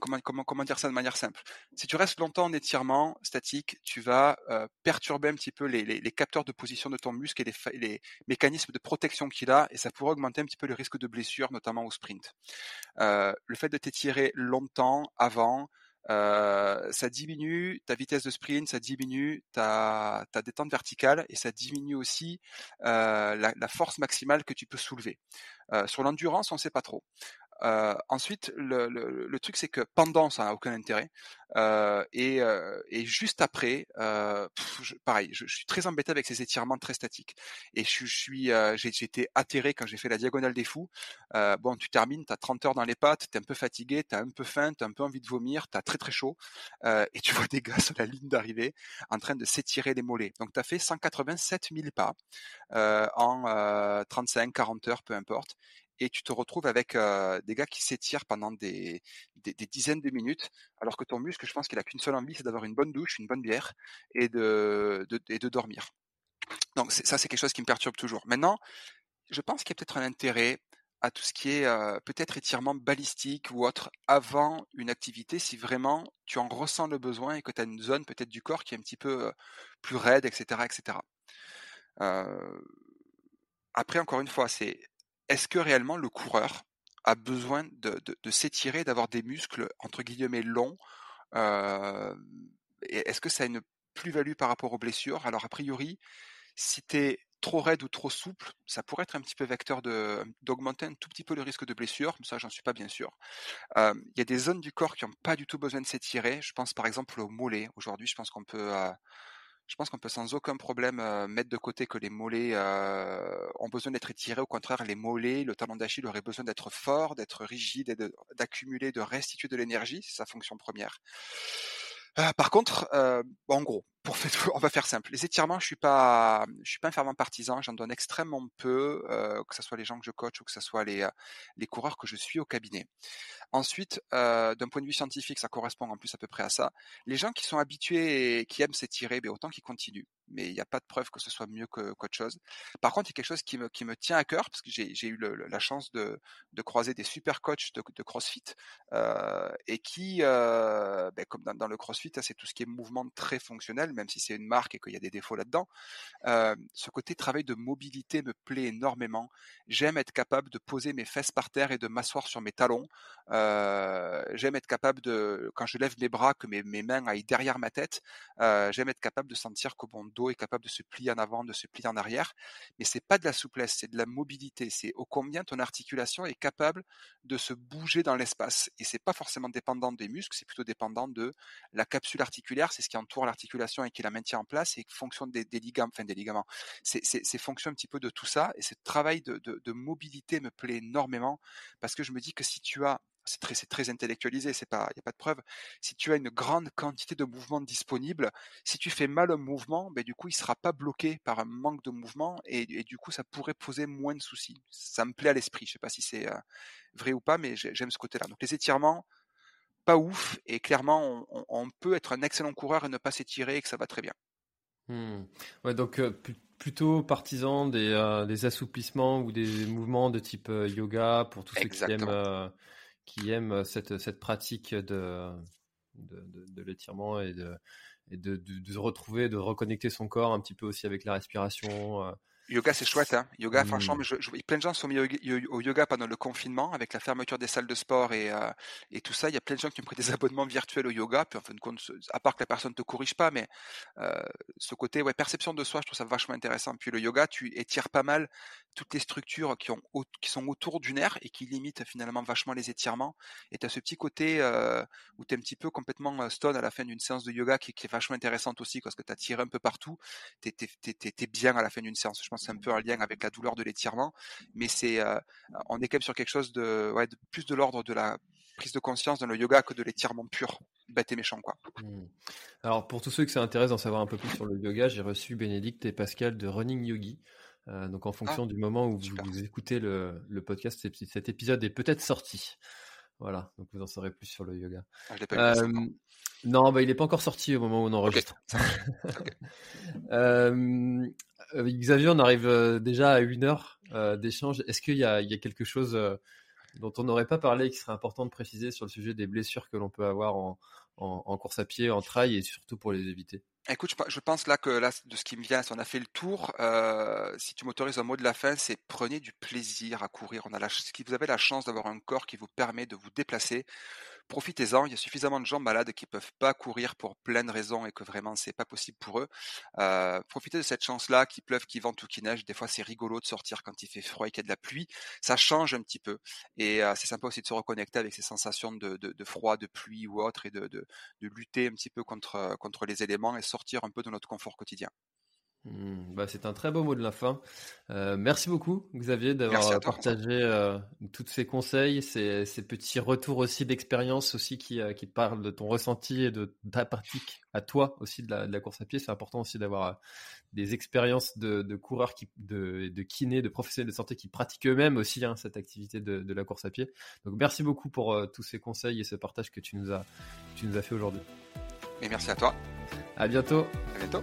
comment, dire ça de manière simple? Si tu restes longtemps en étirement statique, tu vas euh, perturber un petit peu les, capteurs de position de ton muscle et les, les mécanismes de protection qu'il a, et ça pourrait augmenter un petit peu le risque de blessure, notamment au sprint. Le fait de t'étirer longtemps avant, euh, ça diminue ta vitesse de sprint, ça diminue ta, ta détente verticale et ça diminue aussi euh, la, force maximale que tu peux soulever. Euh, sur l'endurance, on ne sait pas trop. Euh, ensuite, le, le, le truc c'est que pendant ça n'a aucun intérêt euh, et, euh, et, juste après, euh, je, pareil, je, suis très embêté avec ces étirements très statiques et je, je suis, euh, j'ai été atterré quand j'ai fait la diagonale des fous. Euh, bon, tu termines, t'as 30 heures dans les pattes, t'es un peu fatigué, t'as un peu faim, t'as un peu envie de vomir, t'as très très chaud et tu vois des gars sur la ligne d'arrivée en train de s'étirer les mollets. Donc t'as fait 187 000 pas en 35-40 heures, peu importe et tu te retrouves avec des gars qui s'étirent pendant des, dizaines de minutes, alors que ton muscle, je pense qu'il a qu'une seule envie, c'est d'avoir une bonne douche, une bonne bière et de, dormir. Donc ça, c'est quelque chose qui me perturbe toujours. Maintenant, je pense qu'il y a peut-être un intérêt à tout ce qui est peut-être étirement balistique ou autre avant une activité si vraiment tu en ressens le besoin et que tu as une zone peut-être du corps qui est un petit peu plus raide, etc. etc. Après, encore une fois, c'est est-ce que réellement le coureur a besoin de, s'étirer, d'avoir des muscles entre guillemets longs euh, Est-ce que ça a une plus-value par rapport aux blessures? Alors a priori, si tu es trop raide ou trop souple, ça pourrait être un petit peu vecteur d'augmenter un tout petit peu le risque de blessure, ça j'en suis pas bien sûr. Il euh, y a des zones du corps qui n'ont pas du tout besoin de s'étirer, je pense par exemple au mollet, aujourd'hui je pense qu'on peut... Euh, Je pense qu'on peut sans aucun problème euh, mettre de côté que les mollets euh, ont besoin d'être étirés. Au contraire, les mollets, le talon d'Achille aurait besoin d'être fort, d'être rigide et d'accumuler, de, restituer de l'énergie. C'est sa fonction première. Euh, par contre, euh, en gros, on va faire simple. Les étirements, je suis pas, je suis pas un fervent partisan. J'en donne extrêmement peu, euh, que ce soit les gens que je coach ou que ce soit les les coureurs que je suis au cabinet. Ensuite, d'un point de vue scientifique, ça correspond en plus à peu près à ça. Les gens qui sont habitués et qui aiment s'étirer, ben autant qu'ils continuent mais il n'y a pas de preuve que ce soit mieux que, qu'autre chose. Par contre, il y a quelque chose qui me, qui me tient à cœur, parce que j'ai, eu la chance de, de croiser des super coachs de, de CrossFit, euh, et qui, euh, ben, comme dans, le CrossFit, c'est tout ce qui est mouvement très fonctionnel, même si c'est une marque et qu'il y a des défauts là-dedans. Euh, ce côté travail de mobilité me plaît énormément. J'aime être capable de poser mes fesses par terre et de m'asseoir sur mes talons. J'aime être capable de, quand je lève mes bras, que mes, mes mains aillent derrière ma tête. J'aime être capable de sentir que mon est capable de se plier en avant, de se plier en arrière. Mais c'est pas de la souplesse, c'est de la mobilité. C'est au combien ton articulation est capable de se bouger dans l'espace. Et c'est pas forcément dépendant des muscles, c'est plutôt dépendant de la capsule articulaire. C'est ce qui entoure l'articulation et qui la maintient en place et fonction des, des ligaments, enfin des ligaments. C'est, c'est, fonction un petit peu de tout ça. Et ce travail de, de, de mobilité me plaît énormément parce que je me dis que si tu as c'est très, très intellectualisé, c'est pas, il y a pas de preuve. Si tu as une grande quantité de mouvements disponibles, si tu fais mal un mouvement, ben du coup il sera pas bloqué par un manque de mouvement et, du coup ça pourrait poser moins de soucis. Ça me plaît à l'esprit. Je sais pas si c'est euh, vrai ou pas, mais j'aime ce côté-là. Donc les étirements, pas ouf et clairement on, peut être un excellent coureur et ne pas s'étirer et que ça va très bien. Mmh. Ouais, donc euh, plutôt partisan des, euh, des, assouplissements ou des mouvements de type yoga pour tous ceux qui aiment qui aiment cette, cette pratique de, l'étirement et, de, et de, de, se retrouver, de reconnecter son corps un petit peu aussi avec la respiration. Yoga, c'est chouette, hein. Yoga, franchement, mmh. je, je, plein de gens sont mis au, yoga pendant le confinement avec la fermeture des salles de sport et, euh, et tout ça. Il y a plein de gens qui ont pris des abonnements virtuels au yoga. Puis en fin de compte, à part que la personne te corrige pas, mais euh, ce côté, ouais, perception de soi, je trouve ça vachement intéressant. Puis le yoga, tu étires pas mal toutes les structures qui, ont, qui sont autour du nerf et qui limitent finalement vachement les étirements. Et tu as ce petit côté euh, où tu es un petit peu complètement stone à la fin d'une séance de yoga qui, qui est vachement intéressante aussi parce que tu as tiré un peu partout. Tu es, bien à la fin d'une séance. Je pense c'est un peu un lien avec la douleur de l'étirement, mais c'est, euh, on est quand même sur quelque chose de, ouais, de plus de l'ordre de la prise de conscience dans le yoga que de l'étirement pur, bête et méchant quoi. Mmh. Alors pour tous ceux que ça intéresse d'en savoir un peu plus sur le yoga, j'ai reçu Bénédicte et Pascal de Running Yogi. Euh, donc en fonction ah, du moment où vous, écoutez le, le podcast, cet épisode est peut-être sorti. Voilà, donc vous en saurez plus sur le yoga. Ah, euh, non, bah, il n'est pas encore sorti au moment où on enregistre. euh, Xavier, on arrive euh, déjà à une heure euh, d'échange. Est-ce qu'il y, y, a quelque chose euh, dont on n'aurait pas parlé qui serait important de préciser sur le sujet des blessures que l'on peut avoir en, en, en, course à pied, en trail et surtout pour les éviter? Écoute, je pense là que là, de ce qui me vient, si on a fait le tour, euh, si tu m'autorises un mot de la fin, c'est prenez du plaisir à courir. On a si vous avez la chance d'avoir un corps qui vous permet de vous déplacer, profitez-en. Il y a suffisamment de gens malades qui peuvent pas courir pour plein de raisons et que vraiment c'est pas possible pour eux. Euh, profitez de cette chance-là, qu'il pleuve, qu'il vente ou qu'il neige. Des fois c'est rigolo de sortir quand il fait froid et qu'il y a de la pluie. Ça change un petit peu et euh, c'est sympa aussi de se reconnecter avec ces sensations de, froid, de pluie ou autre et de, lutter un petit peu contre les éléments et sortir un peu de notre confort quotidien. Hmm, bah c'est un très beau mot de la fin. Euh, merci beaucoup Xavier d'avoir partagé euh, tous ces conseils, ces, ces, petits retours aussi d'expérience aussi qui, euh, qui parlent de ton ressenti et de ta pratique à toi aussi de la, de la course à pied. C'est important aussi d'avoir euh, des expériences de, de, coureurs, qui, de, de kinés, de professionnels de santé qui pratiquent eux-mêmes aussi hein, cette activité de, de, la course à pied. Donc merci beaucoup pour euh, tous ces conseils et ce partage que tu nous as, que tu nous as fait aujourd'hui. Et merci à toi. À bientôt. À bientôt.